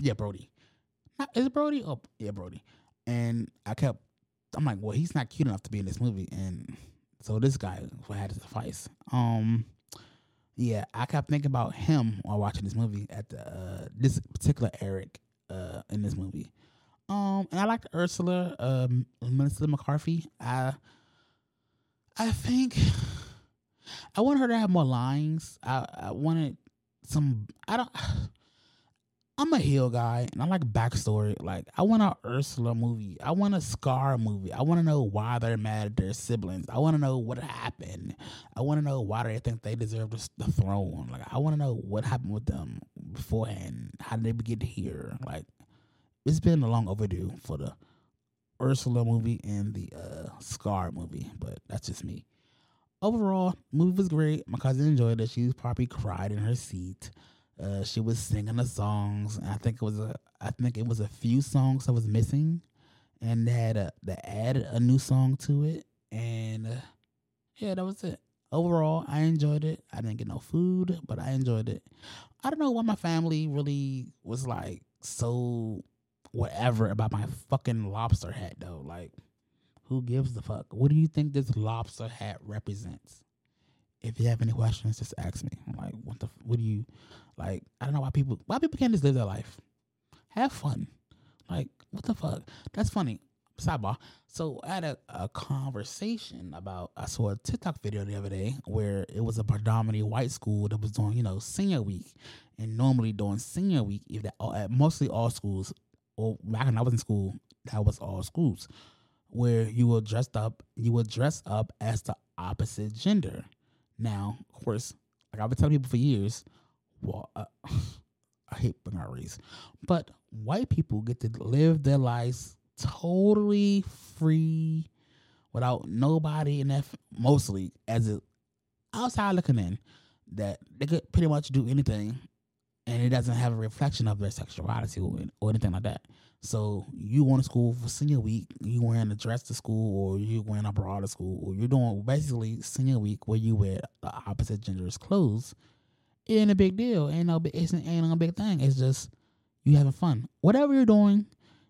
Yeah, Brody. Is it Brody? Oh, yeah, Brody. And I kept. I'm like, well, he's not cute enough to be in this movie, and so this guy had to suffice. Um, yeah, I kept thinking about him while watching this movie. At the uh, this particular Eric, uh, in this movie. Um, and I liked Ursula, um, Melissa McCarthy. I, I think I want her to have more lines. I, I wanted some. I don't. I'm a heel guy and I like backstory. Like I want a Ursula movie. I want a Scar movie. I want to know why they're mad at their siblings. I want to know what happened. I want to know why they think they deserve the, throne. Like I want to know what happened with them beforehand. How did they get here? Like it's been a long overdue for the Ursula movie and the uh, Scar movie, but that's just me. Overall, movie was great. My cousin enjoyed it. She probably cried in her seat. Uh, she was singing the songs. I think it was a, I think it was a few songs that was missing, and they had a, they added a new song to it, and uh, yeah, that was it. Overall, I enjoyed it. I didn't get no food, but I enjoyed it. I don't know why my family really was like so whatever about my fucking lobster hat though. Like, who gives the fuck? What do you think this lobster hat represents? If you have any questions, just ask me. I'm like, what the? What do you like? I don't know why people why people can't just live their life. Have fun. Like, what the fuck? That's funny. Sidebar. So I had a, a conversation about I saw a TikTok video the other day where it was a predominantly white school that was doing, you know, senior week. And normally during senior week, if that at mostly all schools, or back when I was in school, that was all schools, where you will dress up, you will dress up as the opposite gender. Now, of course, like I've been telling people for years, well, uh, I hate race, but white people get to live their lives totally free, without nobody in f- Mostly as a outside looking in, that they could pretty much do anything, and it doesn't have a reflection of their sexuality or, or anything like that. So you going to school for senior week, you wearing a dress to school, or you wearing a bra to school, or you're doing basically senior week where you wear the opposite gender's clothes. It ain't a big deal. Ain't no, it's ain't no big thing. It's just you having fun. Whatever you're doing,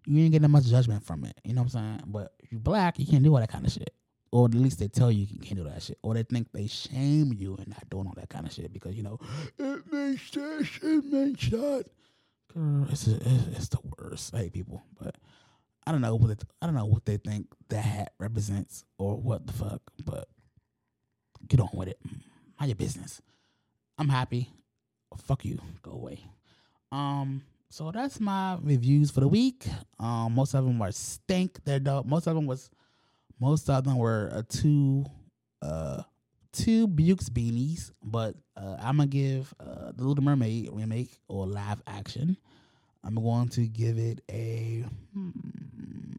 you ain't getting much judgment from it. You know what I'm saying? But if you black, you can't do all that kind of shit. Or at least they tell you you can't do that shit. Or they think they shame you and not doing all that kind of shit because you know it makes this, it makes that. Girl, it's it's, it's the worst. I hate people, but I don't know what I don't know what they think that hat represents or what the fuck. But get on with it. Mind your business. I'm happy. Fuck you. Go away. Um. So that's my reviews for the week. Um. Most of them were stink. They're dope. Most of them was. Most of them were a two. Uh. Two Bukes beanies, but uh, I'm gonna give uh, the Little Mermaid remake or live action. I'm going to give it a. Hmm,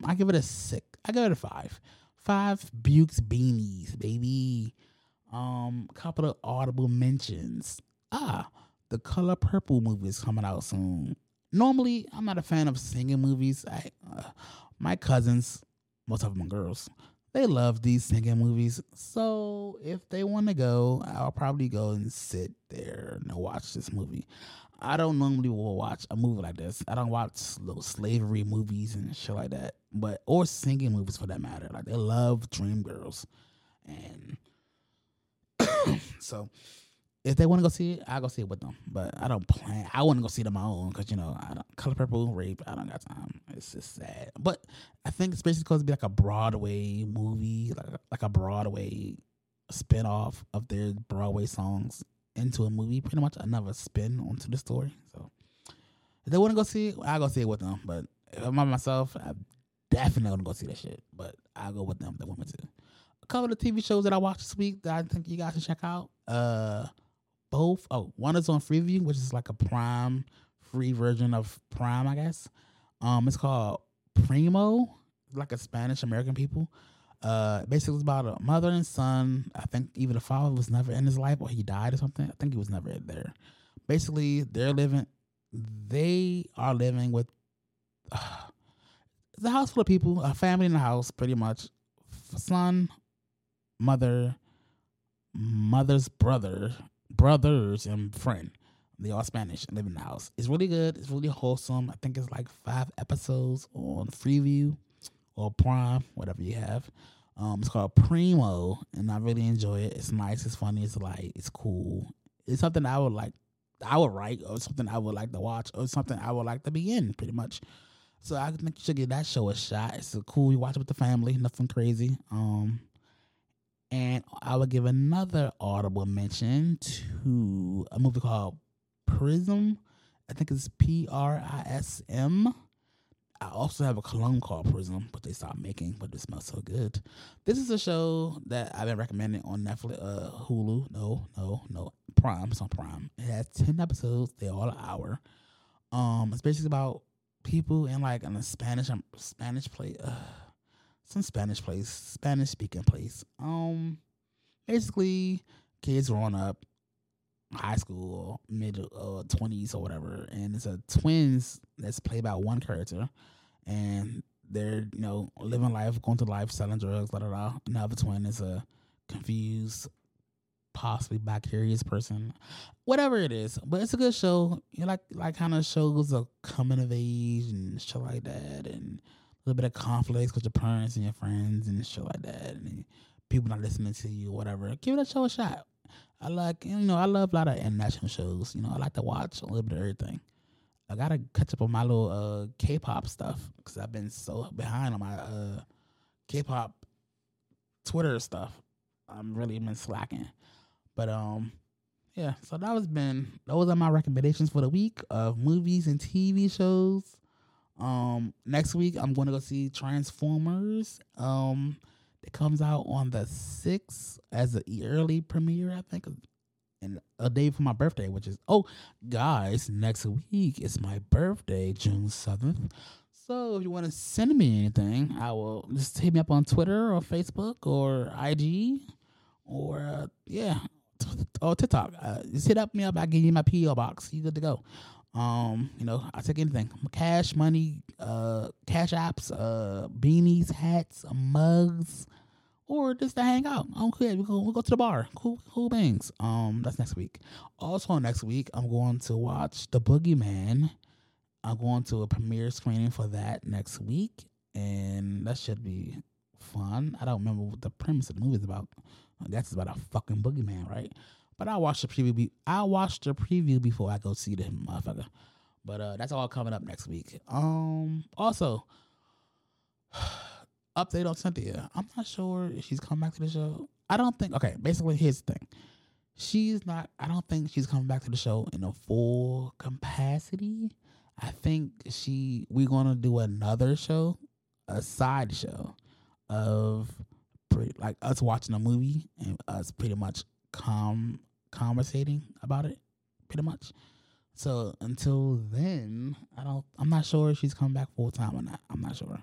I give it a six. I give it a five. Five Bukes beanies, baby. Um, couple of audible mentions. Ah, the Color Purple movie is coming out soon. Normally, I'm not a fan of singing movies. I, uh, my cousins, most of them are girls, they love these singing movies. So if they want to go, I'll probably go and sit there and watch this movie. I don't normally will watch a movie like this. I don't watch little slavery movies and shit like that, but or singing movies for that matter. Like they love Dreamgirls, and so if they want to go see it, I'll go see it with them. But I don't plan. I want to go see it on my own because you know, I don't, Color Purple, Rape. I don't got time. It's just sad. But I think it's basically going to be like a Broadway movie, like like a Broadway spinoff of their Broadway songs into a movie. Pretty much another spin onto the story. So if they want to go see it, I'll go see it with them. But if I'm by myself, I'm definitely gonna go see that shit. But I'll go with them if they want me to. A couple of TV shows that I watched this week that I think you guys should check out. Uh both. Oh, one is on Freevee, which is like a Prime free version of Prime, I guess. Um, it's called Primo, like a Spanish American people. Uh, basically, it's about a mother and son. I think even the father was never in his life, or he died or something. I think he was never there. Basically, they're living. They are living with. it's a house full of people, a family in the house, pretty much. Son, mother, mother's brother, brothers and friend. They all Spanish and live in the house. It's really good. It's really wholesome. I think it's like five episodes on Freevee or Prime, whatever you have. Um, it's called Primo, and I really enjoy it. It's nice. It's funny. It's light. It's cool. It's something I would like I would write or something I would like to watch or something I would like to be in, pretty much. So I think you should give that show a shot. It's a cool. You watch it with the family, nothing crazy. Um, and I would give another audible mention to a movie called Prism. I think it's P R I S M. I also have a cologne called Prism, but they stopped making, but it smells so good. This is a show that I've been recommending on Netflix, uh, Hulu. No, no, no, Prime. It's on Prime. It has ten episodes. They're all an hour. Um, it's basically about people in like in a Spanish um, Spanish play. uh, some Spanish place, Spanish speaking place. Um, basically, kids growing up, high school, mid uh, twenties or whatever, and it's a twins that's played by one character, and they're you know living life, going to life, selling drugs, da da da. Another twin is a confused, possibly bi curious person, whatever it is. But it's a good show. You like like kind of shows a coming of age and shit like that, and little bit of conflicts with your parents and your friends and shit like that, and people not listening to you, whatever. Give that show a shot. I like you know I love a lot of international shows. You know I like to watch a little bit of everything. I gotta catch up on my little uh, K-pop stuff because I've been so behind on my uh, K-pop Twitter stuff. I'm really been slacking, but um, yeah. So that was been those are my recommendations for the week of movies and TV shows. Um, next week I'm going to go see Transformers. Um, it comes out on the sixth as an early premiere, I think, and a day for my birthday, which is oh, guys, next week is my birthday, June seventh. So if you want to send me anything, I will just hit me up on Twitter or Facebook or IG or uh, yeah, or TikTok. Uh, just hit up me up. I give you my PO box. You good to go. Um, you know, I take anything. Cash, money, uh, cash apps, uh, beanies, hats, mugs, or just to hang out. Care. We go, we go to the bar. Cool, cool things. Um, that's next week. Also next week, I'm going to watch The Boogeyman. I'm going to a premiere screening for that next week, and that should be fun. I don't remember what the premise of the movie is about. That's about a fucking boogeyman, right? But I watched the preview. Be- I watched the preview before I go see the motherfucker. But uh, that's all coming up next week. Um, also, update on Cynthia. I'm not sure if she's coming back to the show. I don't think. Okay, basically, here's the thing. She's not. I don't think she's coming back to the show in a full capacity. I think she. We're gonna do another show, a side show, of pretty like us watching a movie and us pretty much com conversating about it, pretty much. So until then, I don't. I'm not sure if she's coming back full time or not. I'm not sure.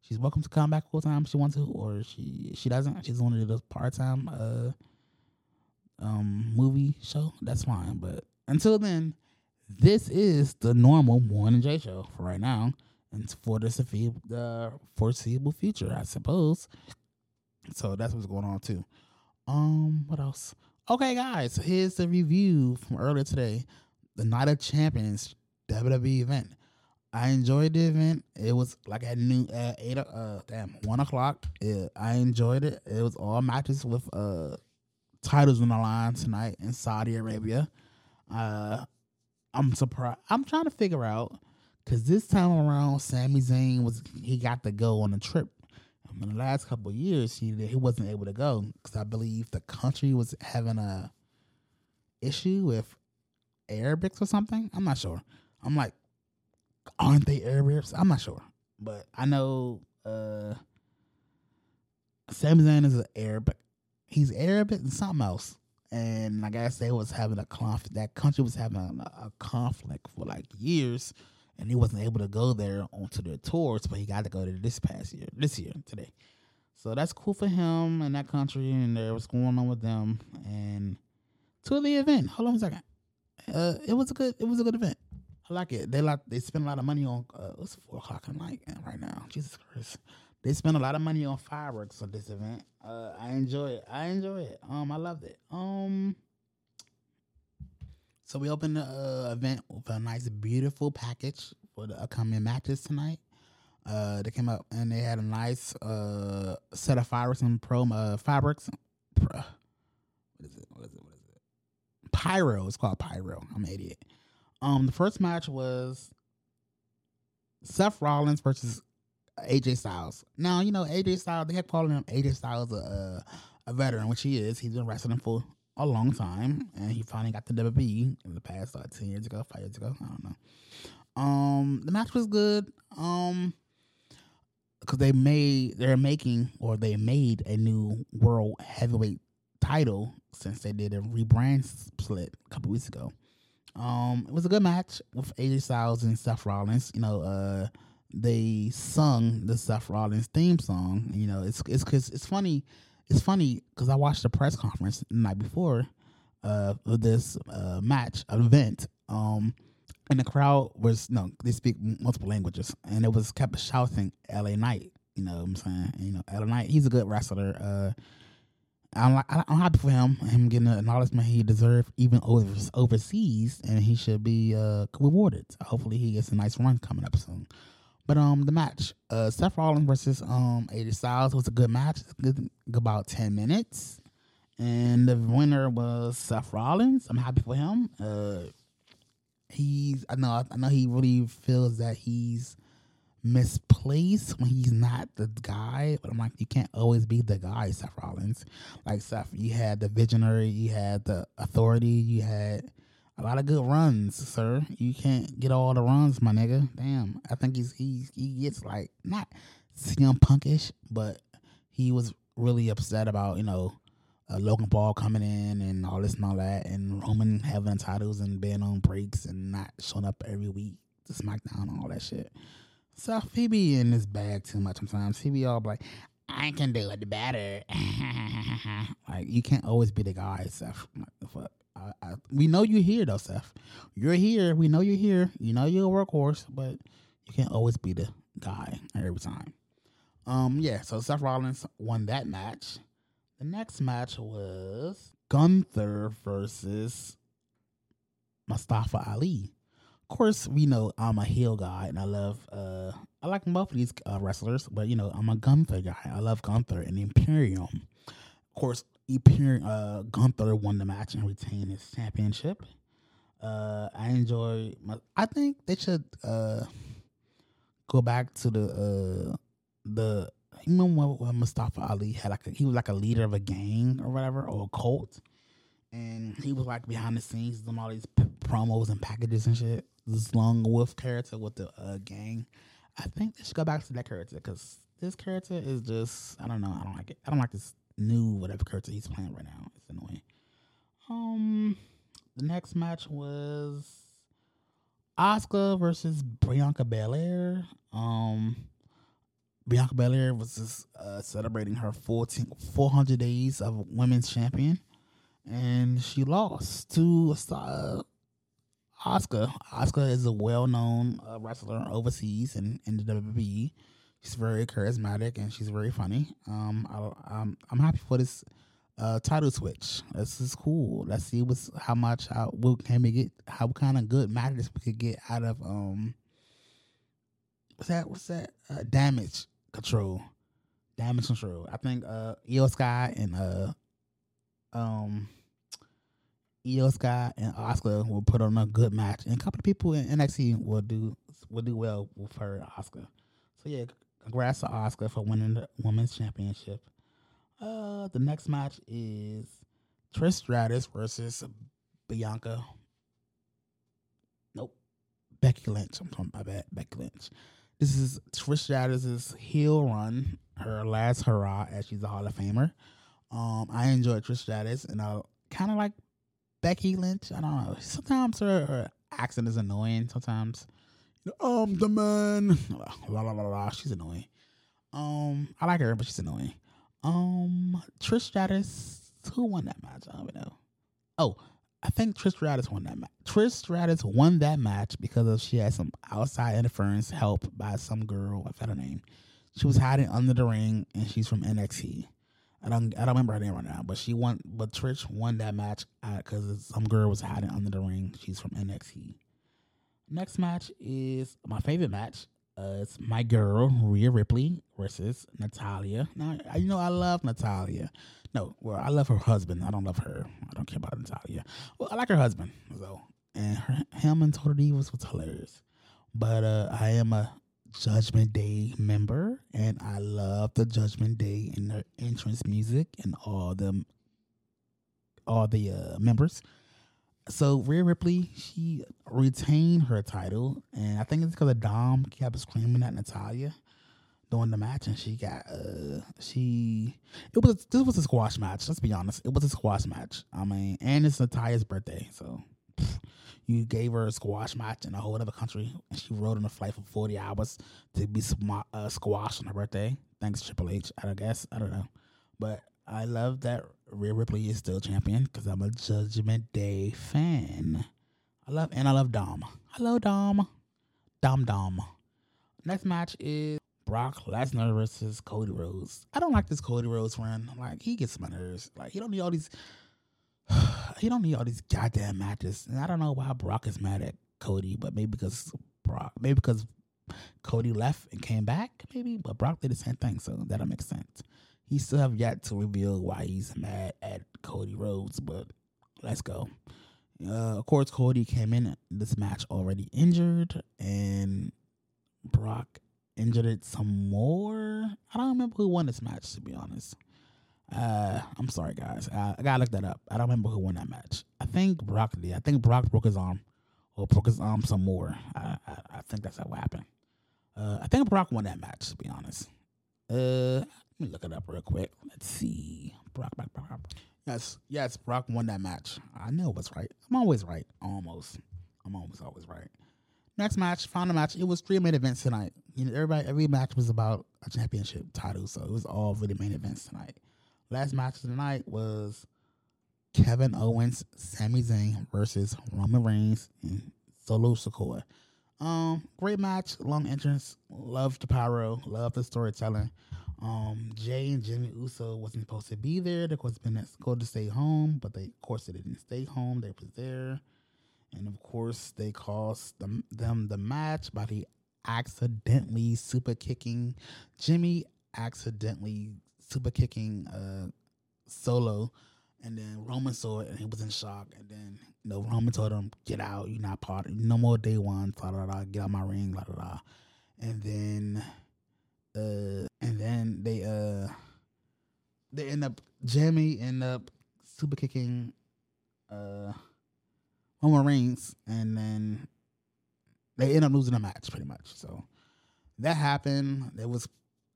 She's welcome to come back full time if she wants to, or she she doesn't. She's going to do part time uh um movie show. That's fine. But until then, this is the normal morning J show for right now, and for the foreseeable future, I suppose. So that's what's going on too. Um, what else? Okay, guys, here's the review from earlier today. The Night of Champions WWE event. I enjoyed the event. It was like at noon, at eight, uh, damn, one o'clock. It, I enjoyed it. It was all matches with uh titles on the line tonight in Saudi Arabia. Uh, I'm surprised. I'm trying to figure out because this time around, Sami Zayn was he got to go on a trip. In the last couple years, he he wasn't able to go because I believe the country was having a issue with Arabics or something. I'm not sure. I'm like, aren't they Arabs? I'm not sure, but I know uh Zayn is an Arab. He's Arabic and something else. And I guess they was having a conflict. That country was having a, a conflict for like years, and he wasn't able to go there onto their tours. But he got to go to this past year, this year, today. So that's cool for him and that country, and there what's going on with them. And to the event. Hold on a second. Uh, it was a good. It was a good event. I like it. They like they spend a lot of money on. Uh, it's four o'clock at night right now. Jesus Christ. They spend a lot of money on fireworks on this event. Uh, I enjoy it. I enjoy it. Um, I loved it. Um, so we opened the uh, event with a nice, beautiful package for the upcoming matches tonight. Uh, they came up and they had a nice uh set of fireworks and pro uh, fabrics. What is it? What is it? What is it? Pyro. It's called Pyro. I'm an idiot. Um, the first match was Seth Rollins versus AJ Styles. Now you know AJ Styles. They kept calling him AJ Styles a a veteran, which he is. He's been wrestling for a long time, and he finally got the WWE in the past like ten years ago, five years ago. I don't know. Um, the match was good. Um, because they made they're making or they made a new world heavyweight title since they did a rebrand split a couple weeks ago. Um, it was a good match with AJ Styles and Seth Rollins. You know, uh, they sung the Seth Rollins theme song. You know, it's it's cause it's funny. It's funny because I watched the press conference the night before uh this uh match event. Um, and the crowd was no, they speak multiple languages, and it was kept shouting "L.A. Knight." You know what I'm saying? And, you know, L.A. Knight. He's a good wrestler. Uh, I'm I'm happy for him. Him getting the acknowledgement he deserved, even over, overseas, and he should be uh rewarded. Hopefully, he gets a nice run coming up soon. But um, the match, uh, Seth Rollins versus um AJ Styles was a good match. Good, about ten minutes, and the winner was Seth Rollins. I'm happy for him. Uh, he's I know I know he really feels that he's misplaced when he's not the guy. But I'm like, you can't always be the guy, Seth Rollins. Like Seth, you had the visionary, you had the authority, you had a lot of good runs, sir. You can't get all the runs, my nigga. Damn. I think he's he he gets like not CM punkish, but he was really upset about, you know, uh, Logan Paul coming in and all this and all that, and Roman having titles and being on breaks and not showing up every week to SmackDown and all that shit. So he be in his bag too much sometimes. He be all like, I can do it better. like you can't always be the guy, Seth. Fuck. I, I, we know you're here though, Seth. You're here. We know you're here. You know you're a workhorse, but you can't always be the guy every time. Um, yeah. So Seth Rollins won that match. The next match was Gunther versus Mustafa Ali. Of course, we know I'm a heel guy, and I love uh I like both of these uh, wrestlers, but you know I'm a Gunther guy. I love Gunther and Imperium. Of course, Uh, Gunther won the match and retained his championship. Uh, I enjoy. My, I think they should uh go back to the uh the remember when Mustafa Ali had like a, he was like a leader of a gang or whatever or a cult, and he was like behind the scenes doing all these p- promos and packages and shit. This long wolf character with the uh, gang. I think they should go back to that character because this character is just I don't know I don't like it. I don't like this new whatever character he's playing right now. It's annoying. Um, the next match was Asuka versus Bianca Belair. Um, Bianca Belair was just, uh, celebrating her 14, 400 days of women's champion, and she lost to uh, Asuka. Asuka is a well-known uh, wrestler overseas and in, the WWE. She's very charismatic and she's very funny. Um, I, I'm I'm happy for this uh title switch. This is cool. Let's see what's how much how what can we get how kind of good matches we could get out of um what's that what's that uh, damage control damage control. I think uh Iyo Sky and uh um Iyo Sky and Asuka will put on a good match, and a couple of people in NXT will do will do well with her Asuka. So yeah, congrats to Asuka for winning the women's championship. Uh, the next match is Trish Stratus versus Bianca. Nope, Becky Lynch. I'm talking about bad Becky Lynch. This is Trish Stratus's heel run, her last hurrah as she's a Hall of Famer. Um, I enjoy Trish Stratus, and I kind of like Becky Lynch. I don't know. Sometimes her, her accent is annoying. Sometimes, um, the man, la la la la. She's annoying. Um, I like her, but she's annoying. Um, Trish Stratus. Who won that match? I don't know. Oh, I think Trish Stratus won that match. Trish Stratus won that match because of she had some outside interference help by some girl. I forgot her name. She was hiding under the ring, and she's from NXT. I don't I don't remember her name right now, but she won. But Trish won that match because some girl was hiding under the ring. She's from NXT. Next match is my favorite match. Uh, it's my girl Rhea Ripley versus Natalya. Now you know I love Natalya. No, well I love her husband. I don't love her. I don't care about Natalya. Well, I like her husband. So and her, him and Total Divas was hilarious. But uh, I am a Judgment Day member, and I love the Judgment Day and their entrance music and all them, all the uh, members. So Rhea Ripley, she retained her title, and I think it's because Dom kept screaming at Natalya during the match, and she got uh she it was this was a squash match. Let's be honest, it was a squash match. I mean, and it's Natalya's birthday, so you gave her a squash match in a whole other country, and she rode on a flight for forty hours to be sma- uh, squashed on her birthday. Thanks Triple H, I guess I don't know, but I love that Rhea Ripley is still champion because I'm a Judgment Day fan. I love and I love Dom. Hello Dom, Dom Dom. Next match is Brock Lesnar versus Cody Rhodes. I don't like this Cody Rhodes run. Like he gets my nerves. Like he don't need all these. he don't need all these goddamn matches. And I don't know why Brock is mad at Cody, but maybe because Brock, maybe because Cody left and came back, maybe. But Brock did the same thing, so that'll make sense. He still have yet to reveal why he's mad at Cody Rhodes, but let's go. Uh, of course, Cody came in this match already injured, and Brock injured it some more. I don't remember who won this match, to be honest. Uh, I'm sorry, guys. I, I gotta look that up. I don't remember who won that match. I think Brock did. I think Brock broke his arm, or broke his arm some more. I I, I think that's it happened. Uh, I think Brock won that match. To be honest. Uh, let me look it up real quick. Let's see. Brock, Brock, Brock. Yes, yes, Brock won that match. I know was right. I'm always right. Almost. I'm almost always right. Next match, final match. It was three main events tonight. You know, everybody, every match was about a championship title, so it was all really main events tonight. Last match of the night was Kevin Owens, Sami Zayn versus Roman Reigns and Solo Sikoa. Um, great match, long entrance. Love the pyro, love the storytelling. Um, Jey and Jimmy Uso wasn't supposed to be there. They was been going to stay home, but they, of course, they didn't stay home. They was there, and of course, they cost them them the match by the accidentally super kicking Jimmy accidentally super kicking uh Solo, and then Roman saw it and he was in shock, and then you know Roman told him, "Get out, you're not part, of, no more day one, blah blah blah, get out my ring, blah blah blah," and then uh and then they uh they end up Jimmy end up super kicking uh Roman Reigns and then they end up losing the match pretty much. So that happened. It was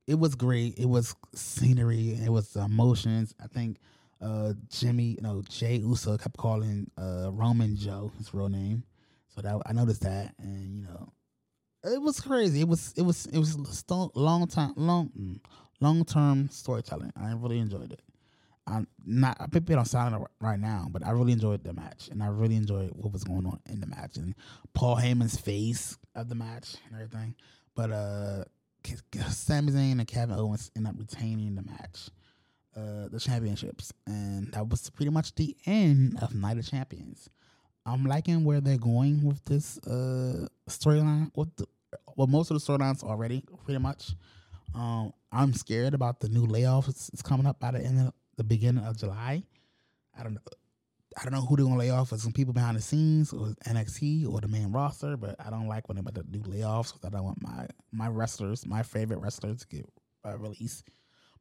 it was great. It was scenery. It was emotions. I think uh Jimmy, you know, Jey Uso kept calling uh Roman Joe, his real name. So that I noticed that, and you know, it was crazy. It was it was it was long time long long term storytelling. I really enjoyed it. I'm not I picked it on silent right now, but I really enjoyed the match, and I really enjoyed what was going on in the match, and Paul Heyman's face of the match and everything. But uh, Sami Zayn and Kevin Owens end up retaining the match, uh, the championships, and that was pretty much the end of Night of Champions. I'm liking where they're going with this uh storyline. With the, well, most of the storylines already, pretty much. Um, I'm scared about the new layoffs It's coming up by the end of the beginning of July. I don't know. I don't know who they're gonna lay off. Or some people behind the scenes, or NXT, or the main roster. But I don't like when they're about to do layoffs because I don't want my my wrestlers, my favorite wrestlers, to get uh, released.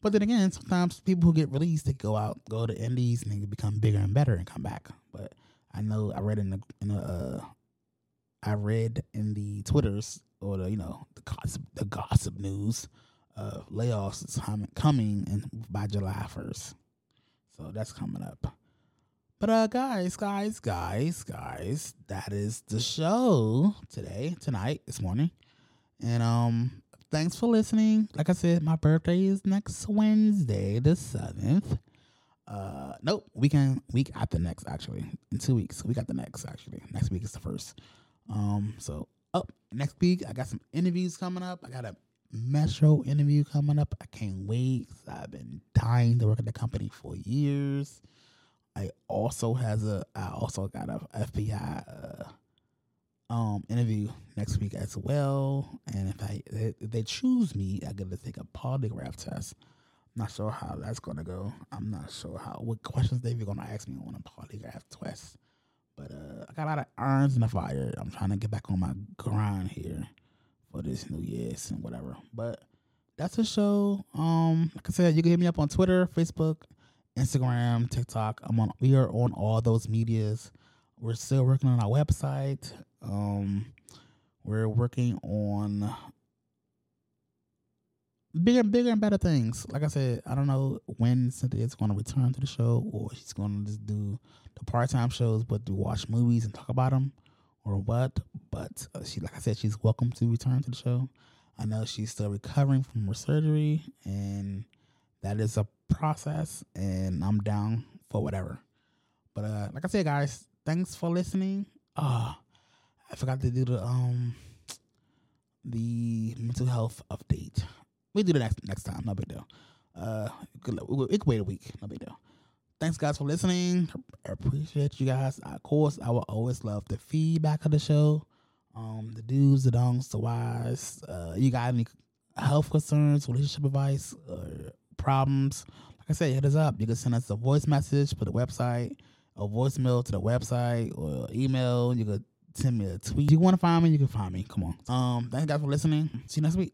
But then again, sometimes people who get released, they go out, go to indies, and they become bigger and better and come back. But I know I read in the in the uh, I read in the twitters or the you know the gossip the gossip news, uh, layoffs is com- coming in by July first, so that's coming up. But uh, guys, guys, guys, guys, that is the show today, tonight, this morning, and um, thanks for listening. Like I said, my birthday is next Wednesday, the seventh. Uh, nope, weekend week after next actually in two weeks. We got the next actually. Next week is the first. Um, so up next week I got some interviews coming up. I got a Metro interview coming up. I can't wait. I've been dying to work at the company for years. I also has a I also got a FBI uh, um interview next week as well. And if I if they choose me, I get to take a polygraph test. Not sure how that's gonna go. I'm not sure how what questions they are gonna ask me on a polygraph test. But uh, I got a lot of irons in the fire. I'm trying to get back on my grind here for this New Year's and whatever. But that's the show. Um, like I said, you can hit me up on Twitter, Facebook, Instagram, TikTok. I'm on. We are on all those medias. We're still working on our website. Um, we're working on bigger, bigger and better things. Like I said, I don't know when Cynthia's going to return to the show, or she's going to just do the part-time shows, but to watch movies and talk about them, or what. But uh, she, like I said, she's welcome to return to the show. I know she's still recovering from her surgery, and that is a process. And I'm down for whatever. But uh, like I said, guys, thanks for listening. Uh, I forgot to do the um the mental health update. We do the next next time. No big deal. Uh, good luck. We can wait a week. No big deal. Thanks, guys, for listening. I appreciate you guys. Of course, I will always love the feedback of the show. Um, the do's, the don'ts, the whys. Uh, you got any health concerns, relationship advice, or problems? Like I said, hit us up. You can send us a voice message for the website, a voicemail to the website, or email. You could send me a tweet. If you want to find me, you can find me. Come on. Um, thank you guys for listening. See you next week.